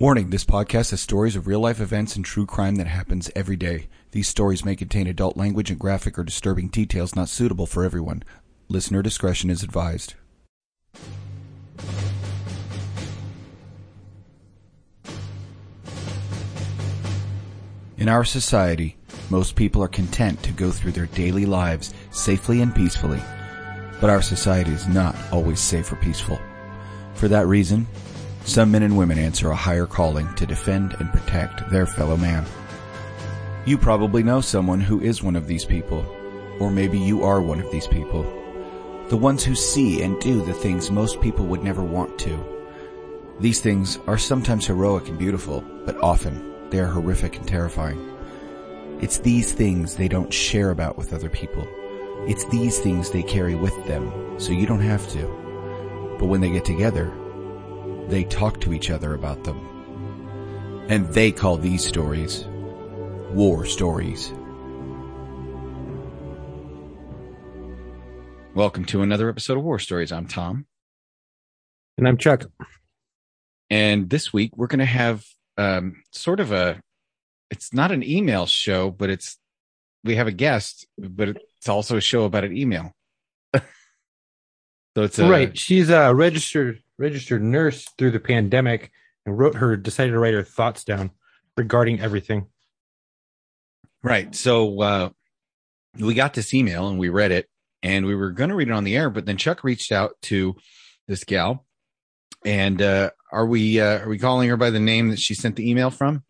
Warning this podcast has stories of real life events and true crime that happens every day. These stories may contain adult language and graphic or disturbing details not suitable for everyone. Listener discretion is advised. In our society, most people are content to go through their daily lives safely and peacefully. But our society is not always safe or peaceful. For that reason, some men and women answer a higher calling to defend and protect their fellow man. You probably know someone who is one of these people, or maybe you are one of these people. The ones who see and do the things most people would never want to. These things are sometimes heroic and beautiful, but often they are horrific and terrifying. It's these things they don't share about with other people. It's these things they carry with them, so you don't have to. But when they get together, they talk to each other about them. And they call these stories war stories. Welcome to another episode of War Stories. I'm Tom. And I'm Chuck. And this week we're going to have um, sort of a, it's not an email show, but it's, we have a guest, but it's also a show about an email. so it's a, right. She's a registered registered nurse through the pandemic and wrote her decided to write her thoughts down regarding everything. Right. So uh, we got this email and we read it and we were going to read it on the air, but then Chuck reached out to this gal. And uh, are we uh, are we calling her by the name that she sent the email from?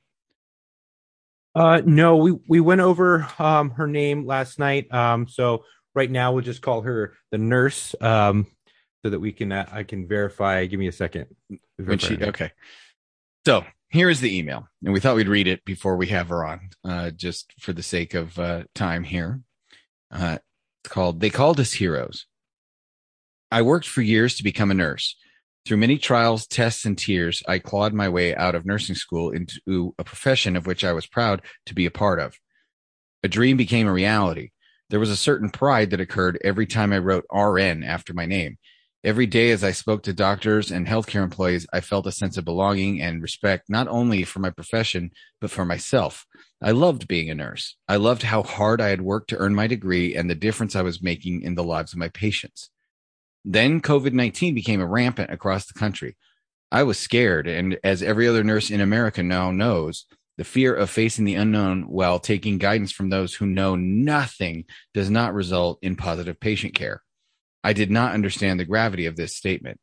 Uh, no, we we went over um, her name last night. Um, so right now we'll just call her the nurse. Um, so that we can uh, I can verify. Give me a second. When she, okay. So here is the email, and we thought we'd read it before we have her on, uh, just for the sake of uh, time here. Uh, it's called "They Called Us Heroes." I worked for years to become a nurse. Through many trials, tests, and tears, I clawed my way out of nursing school into a profession of which I was proud to be a part of. A dream became a reality. There was a certain pride that occurred every time I wrote RN after my name. Every day as I spoke to doctors and healthcare employees, I felt a sense of belonging and respect, not only for my profession, but for myself. I loved being a nurse. I loved how hard I had worked to earn my degree and the difference I was making in the lives of my patients. Then COVID 19 became a rampant across the country. I was scared. And as every other nurse in America now knows, the fear of facing the unknown while taking guidance from those who know nothing does not result in positive patient care. I did not understand the gravity of this statement.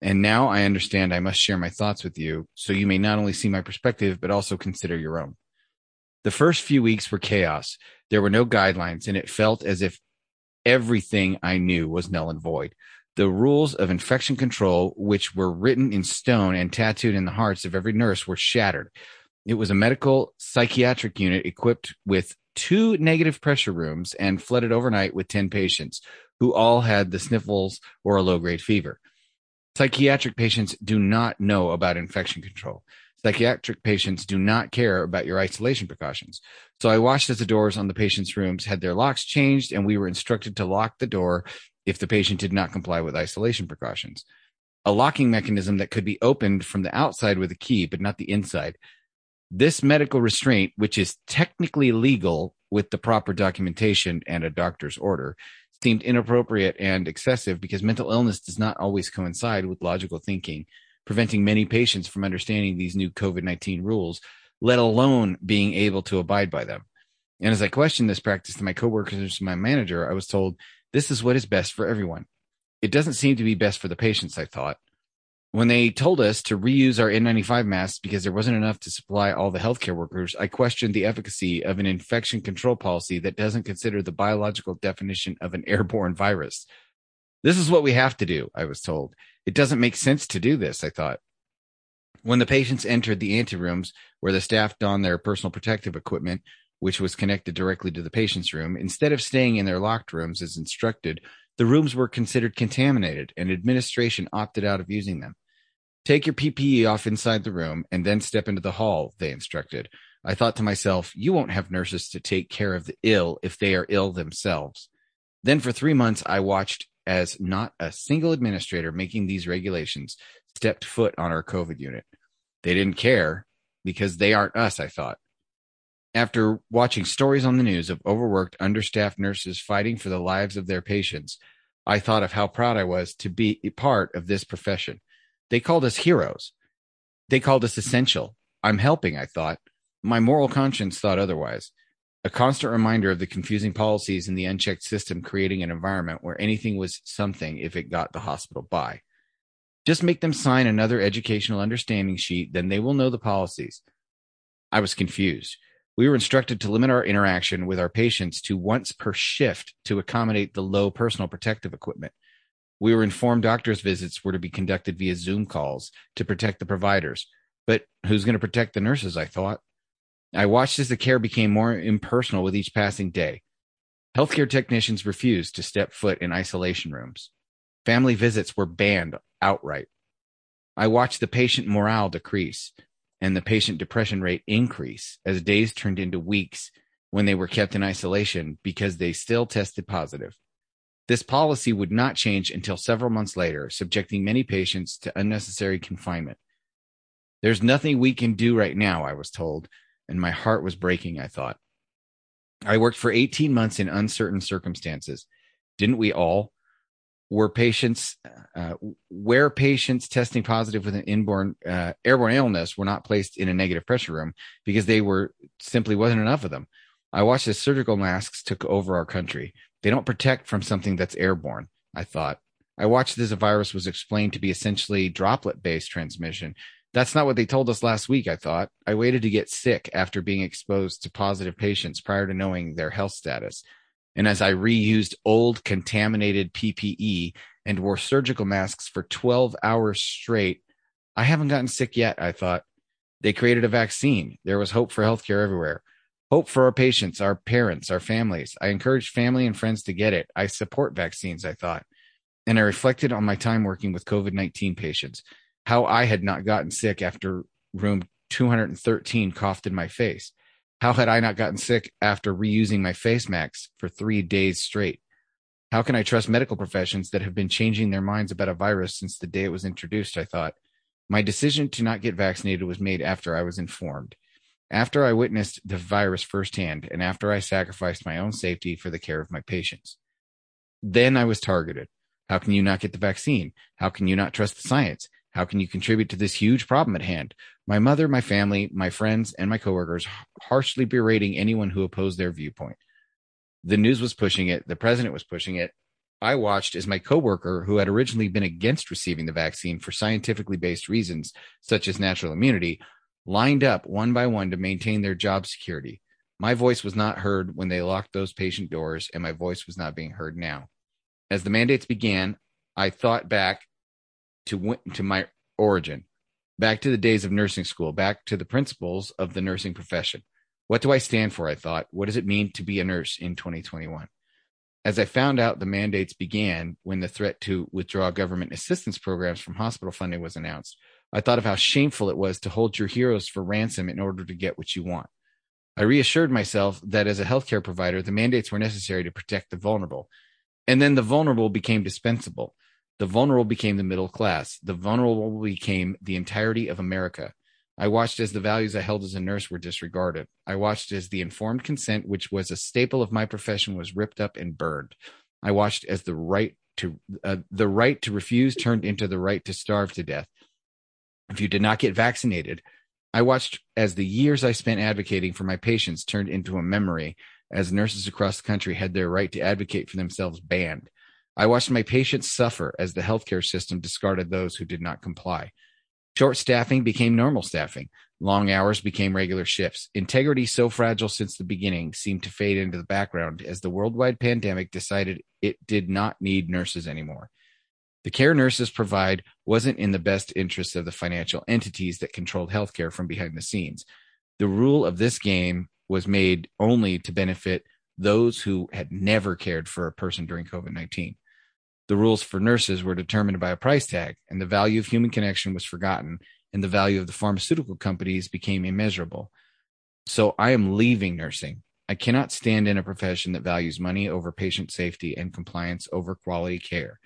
And now I understand I must share my thoughts with you so you may not only see my perspective, but also consider your own. The first few weeks were chaos. There were no guidelines, and it felt as if everything I knew was null and void. The rules of infection control, which were written in stone and tattooed in the hearts of every nurse, were shattered. It was a medical psychiatric unit equipped with two negative pressure rooms and flooded overnight with 10 patients who all had the sniffles or a low grade fever. Psychiatric patients do not know about infection control. Psychiatric patients do not care about your isolation precautions. So I watched as the doors on the patient's rooms had their locks changed and we were instructed to lock the door if the patient did not comply with isolation precautions. A locking mechanism that could be opened from the outside with a key, but not the inside. This medical restraint, which is technically legal with the proper documentation and a doctor's order, seemed inappropriate and excessive because mental illness does not always coincide with logical thinking, preventing many patients from understanding these new COVID 19 rules, let alone being able to abide by them. And as I questioned this practice to my coworkers and my manager, I was told this is what is best for everyone. It doesn't seem to be best for the patients, I thought when they told us to reuse our N95 masks because there wasn't enough to supply all the healthcare workers, I questioned the efficacy of an infection control policy that doesn't consider the biological definition of an airborne virus. This is what we have to do, I was told. It doesn't make sense to do this, I thought. When the patients entered the anterooms where the staff donned their personal protective equipment, which was connected directly to the patient's room, instead of staying in their locked rooms as instructed, the rooms were considered contaminated and administration opted out of using them. Take your PPE off inside the room and then step into the hall, they instructed. I thought to myself, you won't have nurses to take care of the ill if they are ill themselves. Then for three months, I watched as not a single administrator making these regulations stepped foot on our COVID unit. They didn't care because they aren't us, I thought. After watching stories on the news of overworked, understaffed nurses fighting for the lives of their patients, I thought of how proud I was to be a part of this profession. They called us heroes. They called us essential. I'm helping, I thought. My moral conscience thought otherwise. A constant reminder of the confusing policies in the unchecked system creating an environment where anything was something if it got the hospital by. Just make them sign another educational understanding sheet, then they will know the policies. I was confused. We were instructed to limit our interaction with our patients to once per shift to accommodate the low personal protective equipment. We were informed doctors' visits were to be conducted via Zoom calls to protect the providers. But who's going to protect the nurses? I thought. I watched as the care became more impersonal with each passing day. Healthcare technicians refused to step foot in isolation rooms. Family visits were banned outright. I watched the patient morale decrease and the patient depression rate increase as days turned into weeks when they were kept in isolation because they still tested positive. This policy would not change until several months later, subjecting many patients to unnecessary confinement. There's nothing we can do right now, I was told, and my heart was breaking, I thought. I worked for 18 months in uncertain circumstances. Didn't we all? Were patients, uh, where patients testing positive with an inborn, uh, airborne illness were not placed in a negative pressure room because they were simply wasn't enough of them. I watched as surgical masks took over our country. They don't protect from something that's airborne, I thought. I watched as a virus was explained to be essentially droplet based transmission that's not what they told us last week, I thought. I waited to get sick after being exposed to positive patients prior to knowing their health status. And as I reused old contaminated PPE and wore surgical masks for 12 hours straight, I haven't gotten sick yet, I thought. They created a vaccine. There was hope for healthcare everywhere. Hope for our patients, our parents, our families. I encourage family and friends to get it. I support vaccines, I thought. And I reflected on my time working with COVID 19 patients how I had not gotten sick after room 213 coughed in my face. How had I not gotten sick after reusing my face masks for three days straight? How can I trust medical professions that have been changing their minds about a virus since the day it was introduced? I thought. My decision to not get vaccinated was made after I was informed. After I witnessed the virus firsthand and after I sacrificed my own safety for the care of my patients. Then I was targeted. How can you not get the vaccine? How can you not trust the science? How can you contribute to this huge problem at hand? My mother, my family, my friends, and my coworkers harshly berating anyone who opposed their viewpoint. The news was pushing it. The president was pushing it. I watched as my coworker, who had originally been against receiving the vaccine for scientifically based reasons, such as natural immunity, lined up one by one to maintain their job security. My voice was not heard when they locked those patient doors, and my voice was not being heard now. As the mandates began, I thought back to to my origin, back to the days of nursing school, back to the principles of the nursing profession. What do I stand for? I thought. What does it mean to be a nurse in 2021? As I found out the mandates began when the threat to withdraw government assistance programs from hospital funding was announced, I thought of how shameful it was to hold your heroes for ransom in order to get what you want. I reassured myself that as a healthcare provider, the mandates were necessary to protect the vulnerable. And then the vulnerable became dispensable. The vulnerable became the middle class. The vulnerable became the entirety of America. I watched as the values I held as a nurse were disregarded. I watched as the informed consent, which was a staple of my profession, was ripped up and burned. I watched as the right to uh, the right to refuse turned into the right to starve to death. If you did not get vaccinated, I watched as the years I spent advocating for my patients turned into a memory as nurses across the country had their right to advocate for themselves banned. I watched my patients suffer as the healthcare system discarded those who did not comply. Short staffing became normal staffing. Long hours became regular shifts. Integrity, so fragile since the beginning, seemed to fade into the background as the worldwide pandemic decided it did not need nurses anymore. The care nurses provide wasn't in the best interests of the financial entities that controlled healthcare from behind the scenes. The rule of this game was made only to benefit those who had never cared for a person during COVID 19 the rules for nurses were determined by a price tag, and the value of human connection was forgotten, and the value of the pharmaceutical companies became immeasurable. So I am leaving nursing. I cannot stand in a profession that values money over patient safety and compliance over quality care.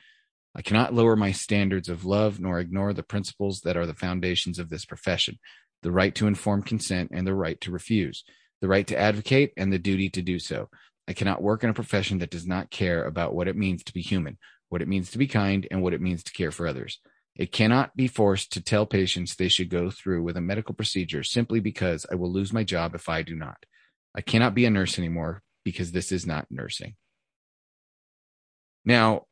I cannot lower my standards of love nor ignore the principles that are the foundations of this profession the right to informed consent and the right to refuse, the right to advocate and the duty to do so. I cannot work in a profession that does not care about what it means to be human, what it means to be kind, and what it means to care for others. It cannot be forced to tell patients they should go through with a medical procedure simply because I will lose my job if I do not. I cannot be a nurse anymore because this is not nursing. Now,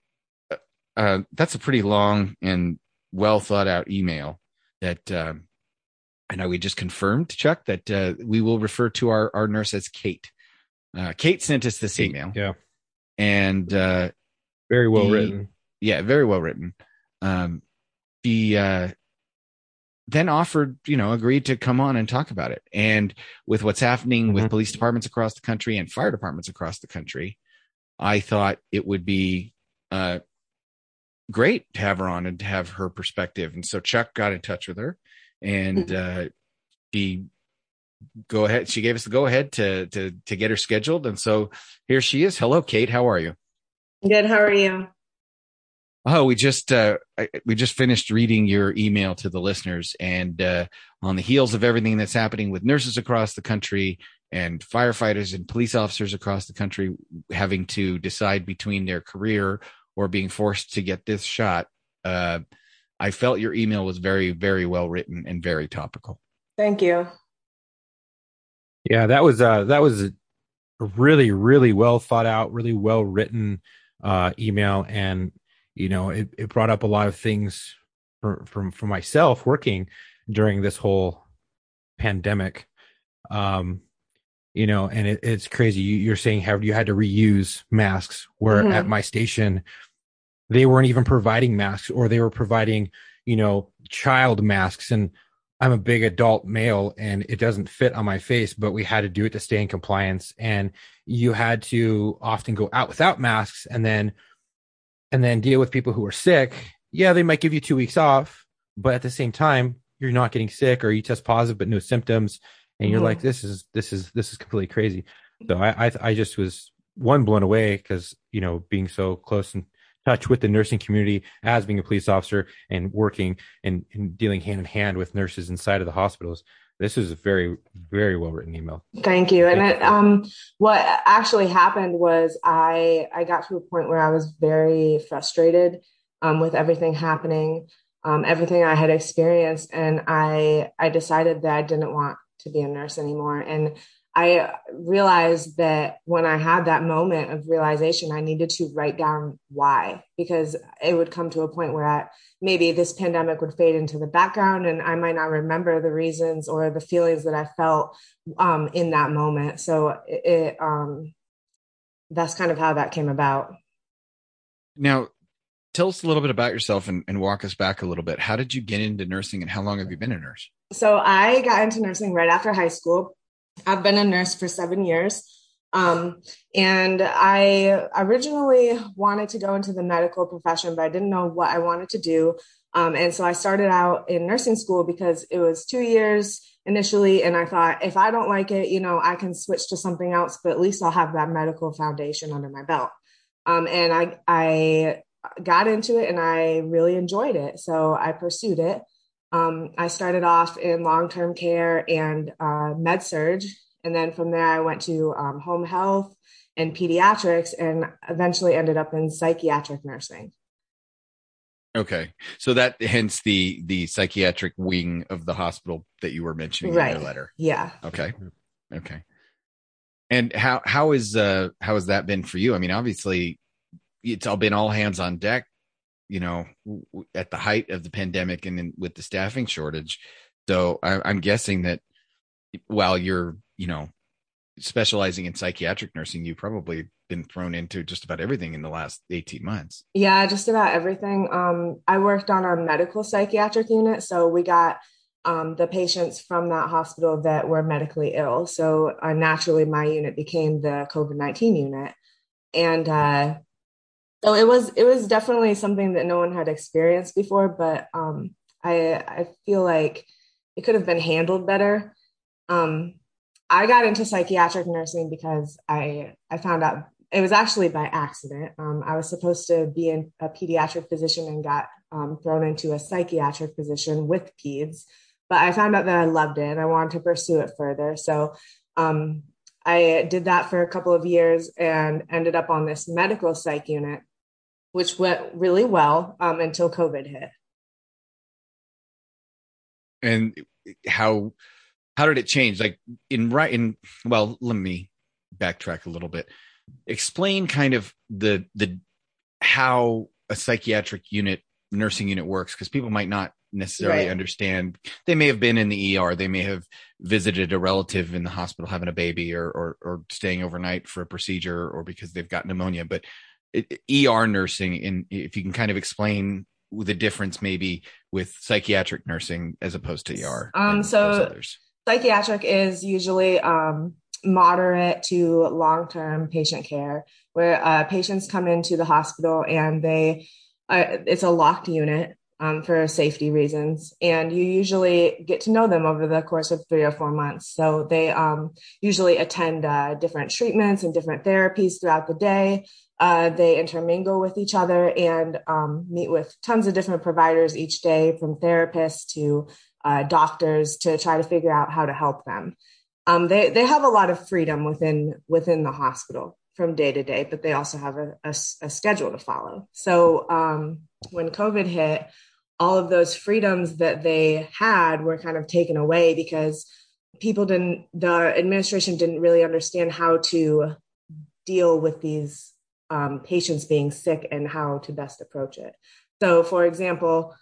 uh, that's a pretty long and well thought out email that, uh, I know we just confirmed, Chuck, that uh, we will refer to our, our nurse as Kate. Uh, Kate sent us this email. Yeah. And uh, very well the, written. Yeah, very well written. Um, the uh, then offered, you know, agreed to come on and talk about it. And with what's happening mm-hmm. with police departments across the country and fire departments across the country, I thought it would be uh, great to have her on and to have her perspective. And so Chuck got in touch with her and mm-hmm. uh, she go ahead. She gave us the go ahead to to to get her scheduled. And so here she is. Hello, Kate. How are you? Good. How are you? Oh, we just uh, we just finished reading your email to the listeners, and uh, on the heels of everything that's happening with nurses across the country and firefighters and police officers across the country having to decide between their career or being forced to get this shot, uh, I felt your email was very, very well written and very topical. Thank you. Yeah, that was uh, that was a really, really well thought out, really well written uh, email, and you know it, it brought up a lot of things for, from for myself working during this whole pandemic um you know and it, it's crazy you, are saying how you had to reuse masks where mm-hmm. at my station they weren't even providing masks or they were providing you know child masks and i'm a big adult male and it doesn't fit on my face but we had to do it to stay in compliance and you had to often go out without masks and then and then deal with people who are sick, yeah, they might give you two weeks off, but at the same time, you're not getting sick or you test positive but no symptoms, and you're mm-hmm. like, this is this is this is completely crazy. So I I, I just was one blown away because you know being so close in touch with the nursing community as being a police officer and working and, and dealing hand in hand with nurses inside of the hospitals. This is a very very well written email. Thank you. And it, um, what actually happened was i i got to a point where i was very frustrated um, with everything happening um, everything i had experienced. And i i decided that i didn't want to be a nurse anymore. And I realized that when I had that moment of realization, I needed to write down why, because it would come to a point where I, maybe this pandemic would fade into the background and I might not remember the reasons or the feelings that I felt um, in that moment. So it, it um, that's kind of how that came about. Now, tell us a little bit about yourself and, and walk us back a little bit. How did you get into nursing and how long have you been a nurse? So I got into nursing right after high school. I've been a nurse for seven years. Um, and I originally wanted to go into the medical profession, but I didn't know what I wanted to do. Um, and so I started out in nursing school because it was two years initially. And I thought, if I don't like it, you know, I can switch to something else, but at least I'll have that medical foundation under my belt. Um, and I, I got into it and I really enjoyed it. So I pursued it. Um, I started off in long term care and uh, med surg. And then from there, I went to um, home health and pediatrics and eventually ended up in psychiatric nursing. Okay. So that hence the the psychiatric wing of the hospital that you were mentioning right. in your letter. Yeah. Okay. Okay. And how how is uh how has that been for you? I mean, obviously it's all been all hands on deck you know, at the height of the pandemic and in, with the staffing shortage. So I, I'm guessing that while you're, you know, specializing in psychiatric nursing, you've probably been thrown into just about everything in the last 18 months. Yeah, just about everything. Um, I worked on our medical psychiatric unit. So we got um, the patients from that hospital that were medically ill. So uh, naturally, my unit became the COVID 19 unit. And uh, so it was it was definitely something that no one had experienced before but um, i i feel like it could have been handled better um, i got into psychiatric nursing because i i found out it was actually by accident. Um, I was supposed to be in a pediatric position and got um, thrown into a psychiatric position with peds. But I found out that I loved it and I wanted to pursue it further. So um, I did that for a couple of years and ended up on this medical psych unit, which went really well um, until COVID hit. And how how did it change? Like in right in well, let me backtrack a little bit. Explain kind of the the how a psychiatric unit nursing unit works because people might not necessarily right. understand they may have been in the ER they may have visited a relative in the hospital having a baby or or, or staying overnight for a procedure or because they've got pneumonia but ER nursing in if you can kind of explain the difference maybe with psychiatric nursing as opposed to ER um so psychiatric is usually um moderate to long-term patient care where uh, patients come into the hospital and they uh, it's a locked unit um, for safety reasons. And you usually get to know them over the course of three or four months. So they um, usually attend uh, different treatments and different therapies throughout the day. Uh, they intermingle with each other and um, meet with tons of different providers each day, from therapists to uh, doctors, to try to figure out how to help them. Um, they they have a lot of freedom within within the hospital from day to day, but they also have a, a, a schedule to follow. So um, when COVID hit, all of those freedoms that they had were kind of taken away because people didn't, the administration didn't really understand how to deal with these um, patients being sick and how to best approach it. So, for example,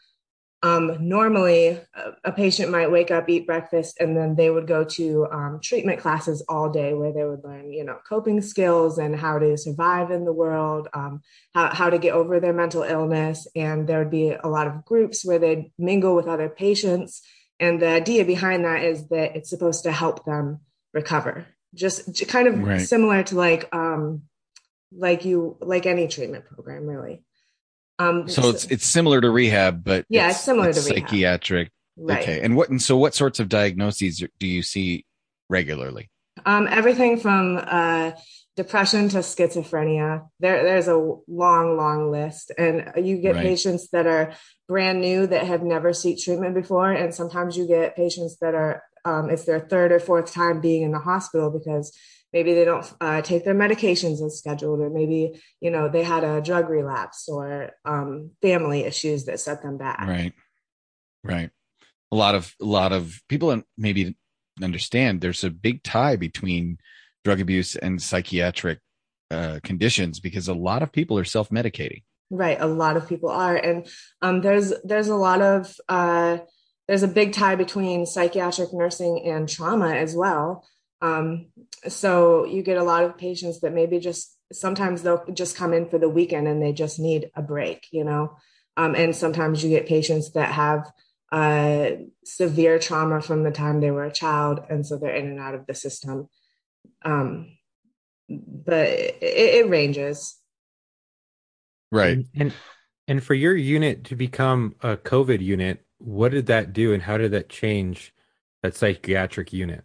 um, normally, a, a, patient might wake up, eat breakfast, and then they would go to um, treatment classes all day where they would learn, you know, coping skills and how to survive in the world, um, how, how to get over their mental illness. And there would be a lot of groups where they'd mingle with other patients. And the idea behind that is that it's supposed to help them recover, just kind of right. similar to like, um, like you, like any treatment program, really. Um, so it's it's similar to rehab, but yeah, it's, similar it's to psychiatric. Right. Okay, and what and so what sorts of diagnoses do you see regularly? Um, everything from uh, depression to schizophrenia. There, there's a long, long list, and you get right. patients that are brand new that have never sought treatment before, and sometimes you get patients that are um, it's their third or fourth time being in the hospital because maybe they don't uh, take their medications as scheduled or maybe you know they had a drug relapse or um, family issues that set them back. Right. Right. A lot of a lot of people maybe understand there's a big tie between drug abuse and psychiatric uh, conditions because a lot of people are self-medicating. Right. A lot of people are. And um, there's there's a lot of uh, there's a big tie between psychiatric nursing and trauma as well um, so you get a lot of patients that maybe just sometimes they'll just come in for the weekend and they just need a break, you know. Um, and sometimes you get patients that have uh, severe trauma from the time they were a child, and so they're in and out of the system. Um, but it, it ranges. Right. And, and and for your unit to become a COVID unit, what did that do, and how did that change that psychiatric unit?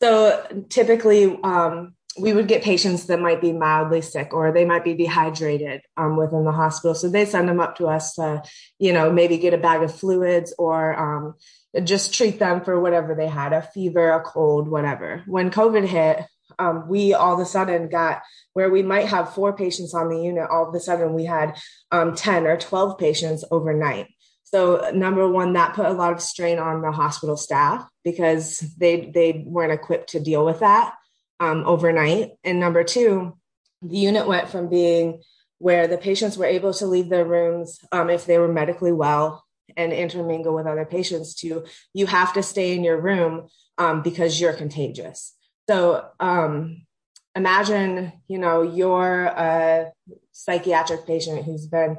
So typically, um, we would get patients that might be mildly sick or they might be dehydrated um, within the hospital. So they send them up to us to, you know, maybe get a bag of fluids or um, just treat them for whatever they had a fever, a cold, whatever. When COVID hit, um, we all of a sudden got where we might have four patients on the unit, all of a sudden we had um, 10 or 12 patients overnight. So number one, that put a lot of strain on the hospital staff because they they weren't equipped to deal with that um, overnight. And number two, the unit went from being where the patients were able to leave their rooms um, if they were medically well and intermingle with other patients to you have to stay in your room um, because you're contagious. So um, imagine, you know, you're a psychiatric patient who's been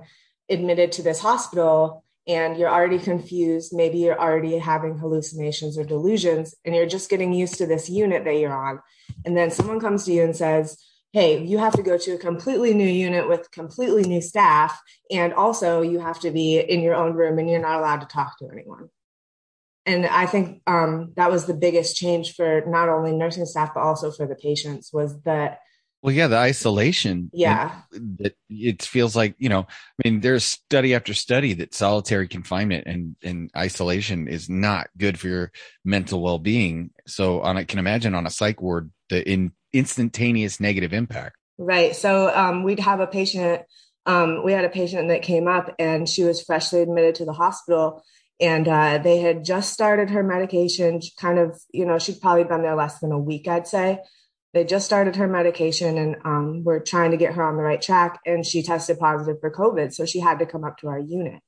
admitted to this hospital and you're already confused. Maybe you're already having hallucinations or delusions, and you're just getting used to this unit that you're on. And then someone comes to you and says, Hey, you have to go to a completely new unit with completely new staff. And also, you have to be in your own room and you're not allowed to talk to anyone. And I think um, that was the biggest change for not only nursing staff, but also for the patients was that Well, yeah, the isolation. Yeah. That it feels like, you know, I mean, there's study after study that solitary confinement and, and isolation is not good for your mental well being. So on, I can imagine on a psych ward, the in instantaneous negative impact. Right. So um, we'd have a patient, um, we had a patient that came up and she was freshly admitted to the hospital and uh, they had just started her medication kind of you know she'd probably been there less than a week i'd say they just started her medication and um, we're trying to get her on the right track and she tested positive for covid so she had to come up to our unit.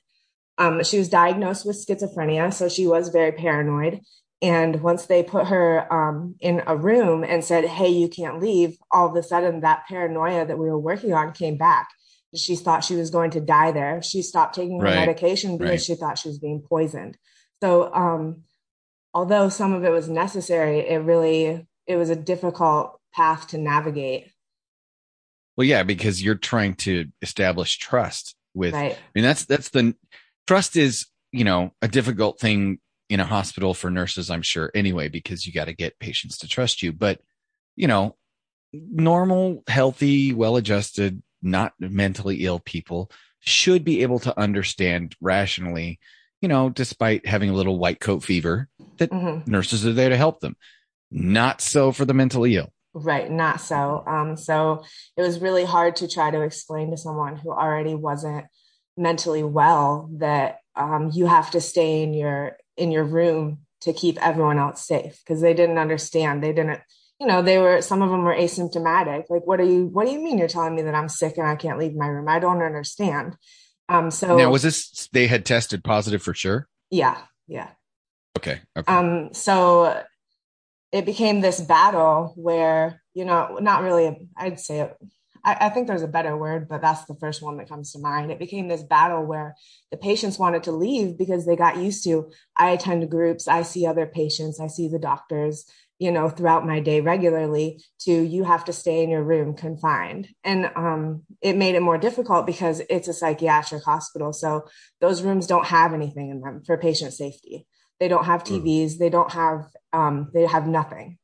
Um, she was diagnosed with schizophrenia so she was very paranoid. And once they put her um, in a room and said hey you can't leave all of a sudden that paranoia that we were working on came back. She thought she was going to die there. She stopped taking her right. medication because right. she thought she was being poisoned. So um, although some of it was necessary it really it was a difficult path to navigate. Well, yeah, because you're trying to establish trust with. Right. I mean, that's that's the trust is you know a difficult thing in a hospital for nurses, I'm sure. Anyway, because you got to get patients to trust you, but you know, normal, healthy, well-adjusted, not mentally ill people should be able to understand rationally you know, despite having a little white coat fever, that mm-hmm. nurses are there to help them. Not so for the mentally ill. Right, not so. Um, so it was really hard to try to explain to someone who already wasn't mentally well that um, you have to stay in your in your room to keep everyone else safe because they didn't understand. They didn't, you know, they were some of them were asymptomatic. Like, what are you? What do you mean you're telling me that I'm sick and I can't leave my room? I don't understand. Um, so now was this they had tested positive for sure? Yeah, yeah. Okay. okay. Um, so it became this battle where you know not really i'd say it I, I, think there's a better word but that's the first one that comes to mind. It became this battle where the patients wanted to leave because they got used to i attend groups i see other patients i see the doctors you know throughout my day regularly to you have to stay in your room confined. And um, it made it more difficult because it's a psychiatric hospital so those rooms don't have anything in them for patient safety they don't have hmm. TVs. They don't have, um, they have nothing.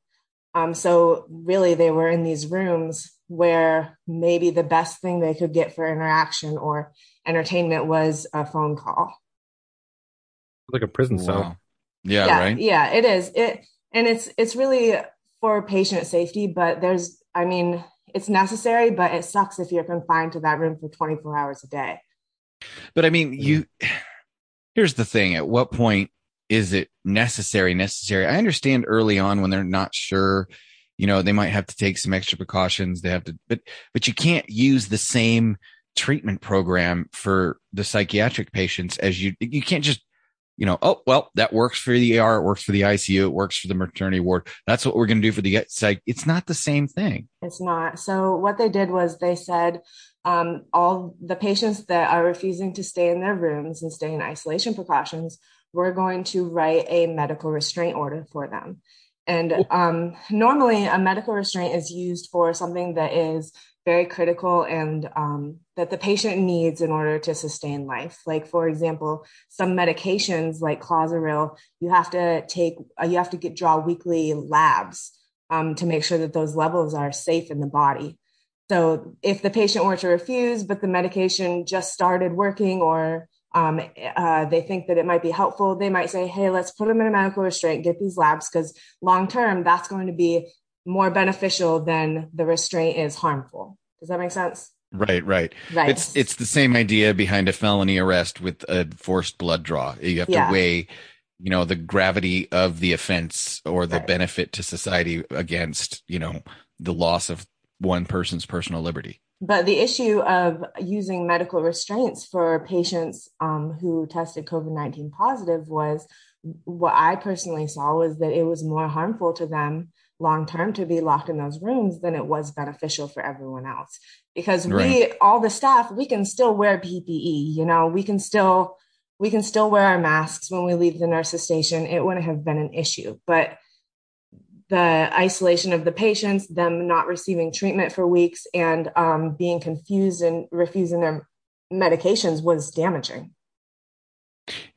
Um, so really, they were in these rooms where maybe the best thing they could get for interaction or entertainment was a phone call. Like a prison cell. Wow. Yeah, yeah, right. Yeah, it is. It and it's it's really for patient safety, but there's, I mean, it's necessary, but it sucks if you're confined to that room for 24 hours a day. But I mean, you. Here's the thing: at what point is it necessary? Necessary. I understand early on when they're not sure you know they might have to take some extra precautions. They have to but but you can't use the same treatment program for the psychiatric patients as you you can't just you know oh well that works for the ER it works for the ICU it works for the maternity ward. That's what we're going to do for the psych. It's not the same thing. It's not. So what they did was they said um, all the patients that are refusing to stay in their rooms and stay in isolation precautions we're going to write a medical restraint order for them. And um, normally, a medical restraint is used for something that is very critical and um, that the patient needs in order to sustain life. Like, for example, some medications like Clozaril, you have to take, uh, you have to get draw weekly labs um, to make sure that those levels are safe in the body. So, if the patient were to refuse, but the medication just started working or um, uh, they think that it might be helpful, they might say, hey, let's put them in a medical restraint, get these labs, because long term, that's going to be more beneficial than the restraint is harmful. Does that make sense? Right, right. Right. It's it's the same idea behind a felony arrest with a forced blood draw. You have yeah. to weigh, you know, the gravity of the offense or the right. benefit to society against, you know, the loss of one person's personal liberty. But the issue of using medical restraints for patients um, who tested COVID 19 positive was what I personally saw was that it was more harmful to them long term to be locked in those rooms than it was beneficial for everyone else. Because right. we, all the staff, we can still wear PPE, you know, we can still. We can still wear our masks when we leave the nurses station. It wouldn't have been an issue. But the isolation of the patients, them not receiving treatment for weeks, and um, being confused and refusing their medications was damaging.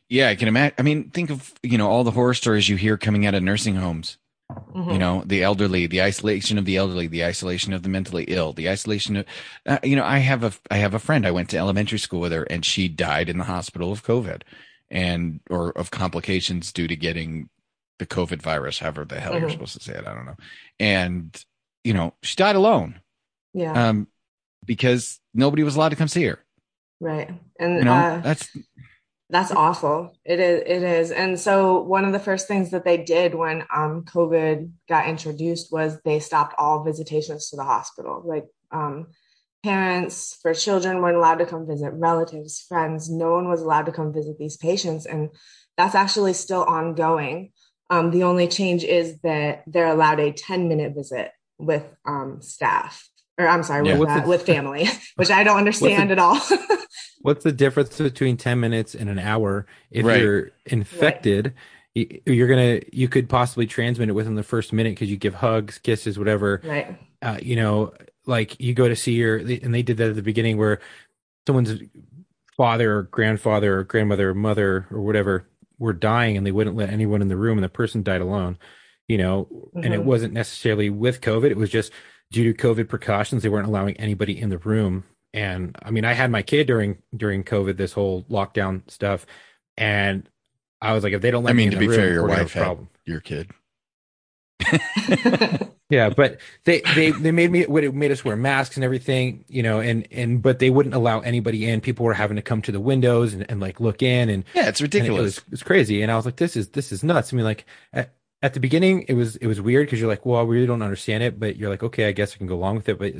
Yeah, I can imagine. I mean, think of you know all the horror stories you hear coming out of nursing homes. You know, the elderly, the isolation of the elderly, the isolation of the mentally ill, the isolation of, uh, you know, I have a, I have a friend. I went to elementary school with her, and she died in the hospital of COVID, and or of complications due to getting the COVID virus, however the hell you're Mhm. supposed to say it. I don't know. And you know, she died alone, Yeah. um, because nobody was allowed to come see her. right. And You know, uh, that's That's awful. It is. It is. And so one of the first things that they did when um, COVID got introduced was they stopped all visitations to the hospital. Like um, parents for children weren't allowed to come visit, relatives, friends. No one was allowed to come visit these patients, and that's actually still ongoing. Um, the only change is that they're allowed a 10 minute visit with um, staff, or I'm sorry, Yeah. with, What's uh, the- with family, which I don't understand at all. What's the difference between 10 minutes and an hour? If Right. you're infected, y- you're going to, you could possibly transmit it within the first minute because you give hugs, kisses, whatever. right. Uh, you know, like you go to see your, and they did that at the beginning where someone's father or grandfather or grandmother or mother or whatever were dying and they wouldn't let anyone in the room and the person died alone, you know, and it Mhm. wasn't necessarily with COVID. It was just due to COVID precautions. They weren't allowing anybody in the room. And I mean, I had my kid during during COVID, this whole lockdown stuff, and I was like, if they don't let I mean, me to the be room, fair, your wife had- problem. your kid. Yeah, but they they they made me what it made us wear masks and everything, you know, and and but they wouldn't allow anybody in. People were having to come to the windows and, and like look in, and Yeah, it's and it ridiculous. was it's crazy. And I was like, this is this is nuts. I mean, like at, at the beginning, it was it was weird because you're like, well, I really don't understand it, but you're like, okay, I guess I can go along with it. But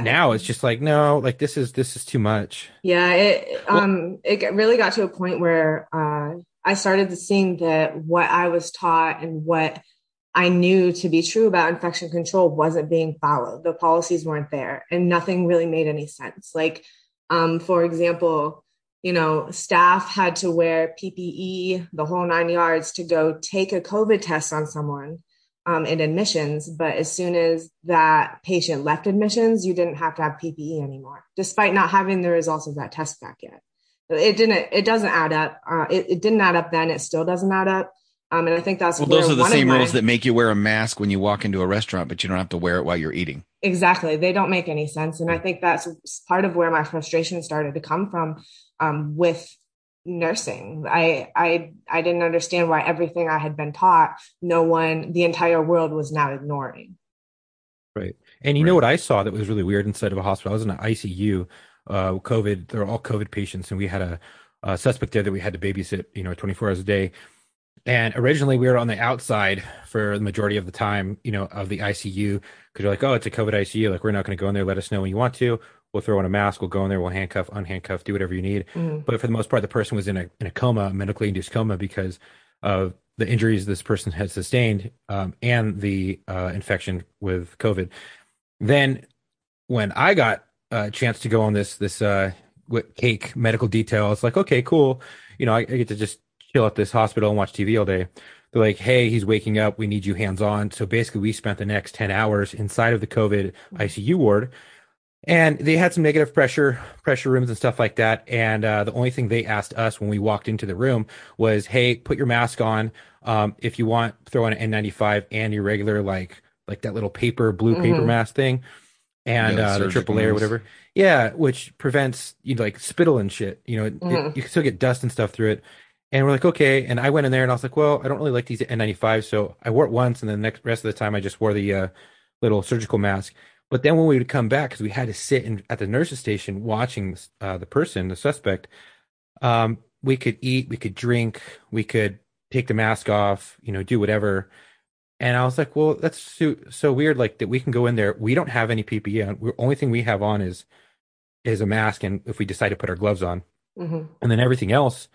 now it's just like, no, like this is this is too much. Yeah, it Well- um it really got to a point where uh I started to seeing that what I was taught and what I knew to be true about infection control wasn't being followed. The policies weren't there and nothing really made any sense. Like um for example, you know, staff had to wear PPE, the whole nine yards to go take a COVID test on someone um, in admissions. But as soon as that patient left admissions, you didn't have to have PPE anymore, despite not having the results of that test back yet. It didn't. It doesn't add up. Uh, it, it didn't add up then. It still doesn't add up. Um, and I think that's Well, those are the one of same my- rules that make you wear a mask when you walk into a restaurant, but you don't have to wear it while you're eating. exactly they don't make any sense and i think that's part of where my frustration started to come from um, with nursing i i i didn't understand why everything i had been taught no one the entire world was now ignoring Right. And you know what I saw that was really weird inside of a hospital? I was in an ICU, uh, COVID. They're all COVID patients, and we had a, a suspect there that we had to babysit, you know, 24 hours a day. And originally, we were on the outside for the majority of the time, you know, of the ICU because you're like, oh, it's a COVID ICU. Like, we're not going to go in there. Let us know when you want to. We'll throw on a mask. We'll go in there. We'll handcuff, unhandcuff, do whatever you need. Mhm. But for the most part, the person was in a in a coma, a medically induced coma, because of the injuries this person had sustained um, and the uh, infection with COVID. Then, when I got a chance to go on this this uh, cake medical detail, it's like, okay, cool. You know, I, I get to just chill at this hospital and watch TV all day. They're like, hey, he's waking up. We need you hands on. So basically, we spent the next 10 hours inside of the COVID ICU ward. And they had some negative pressure, pressure rooms and stuff like that. And uh, the only thing they asked us when we walked into the room was, hey, put your mask on. Um, if you want, throw on an N95 and your regular, like, like that little paper, blue paper Mhm. mask thing. And Yeah, uh, the triple layer, mask. whatever. Yeah, which prevents you know, like spittle and shit. You know, it, it- you can still get dust and stuff through it. And we're like, okay. And I went in there and I was like, well, I don't really like these N95, so I wore it once, and then the next rest of the time I just wore the uh, little surgical mask. But then when we would come back, because we had to sit in, at the nurse's station watching uh, the person, the suspect, um, we could eat, we could drink, we could take the mask off, you know, do whatever. And I was like, well, that's so, so weird, like that we can go in there. We don't have any PPE on. The only thing we have on is is a mask, and if we decide to put our gloves on, Mhm. and then everything else,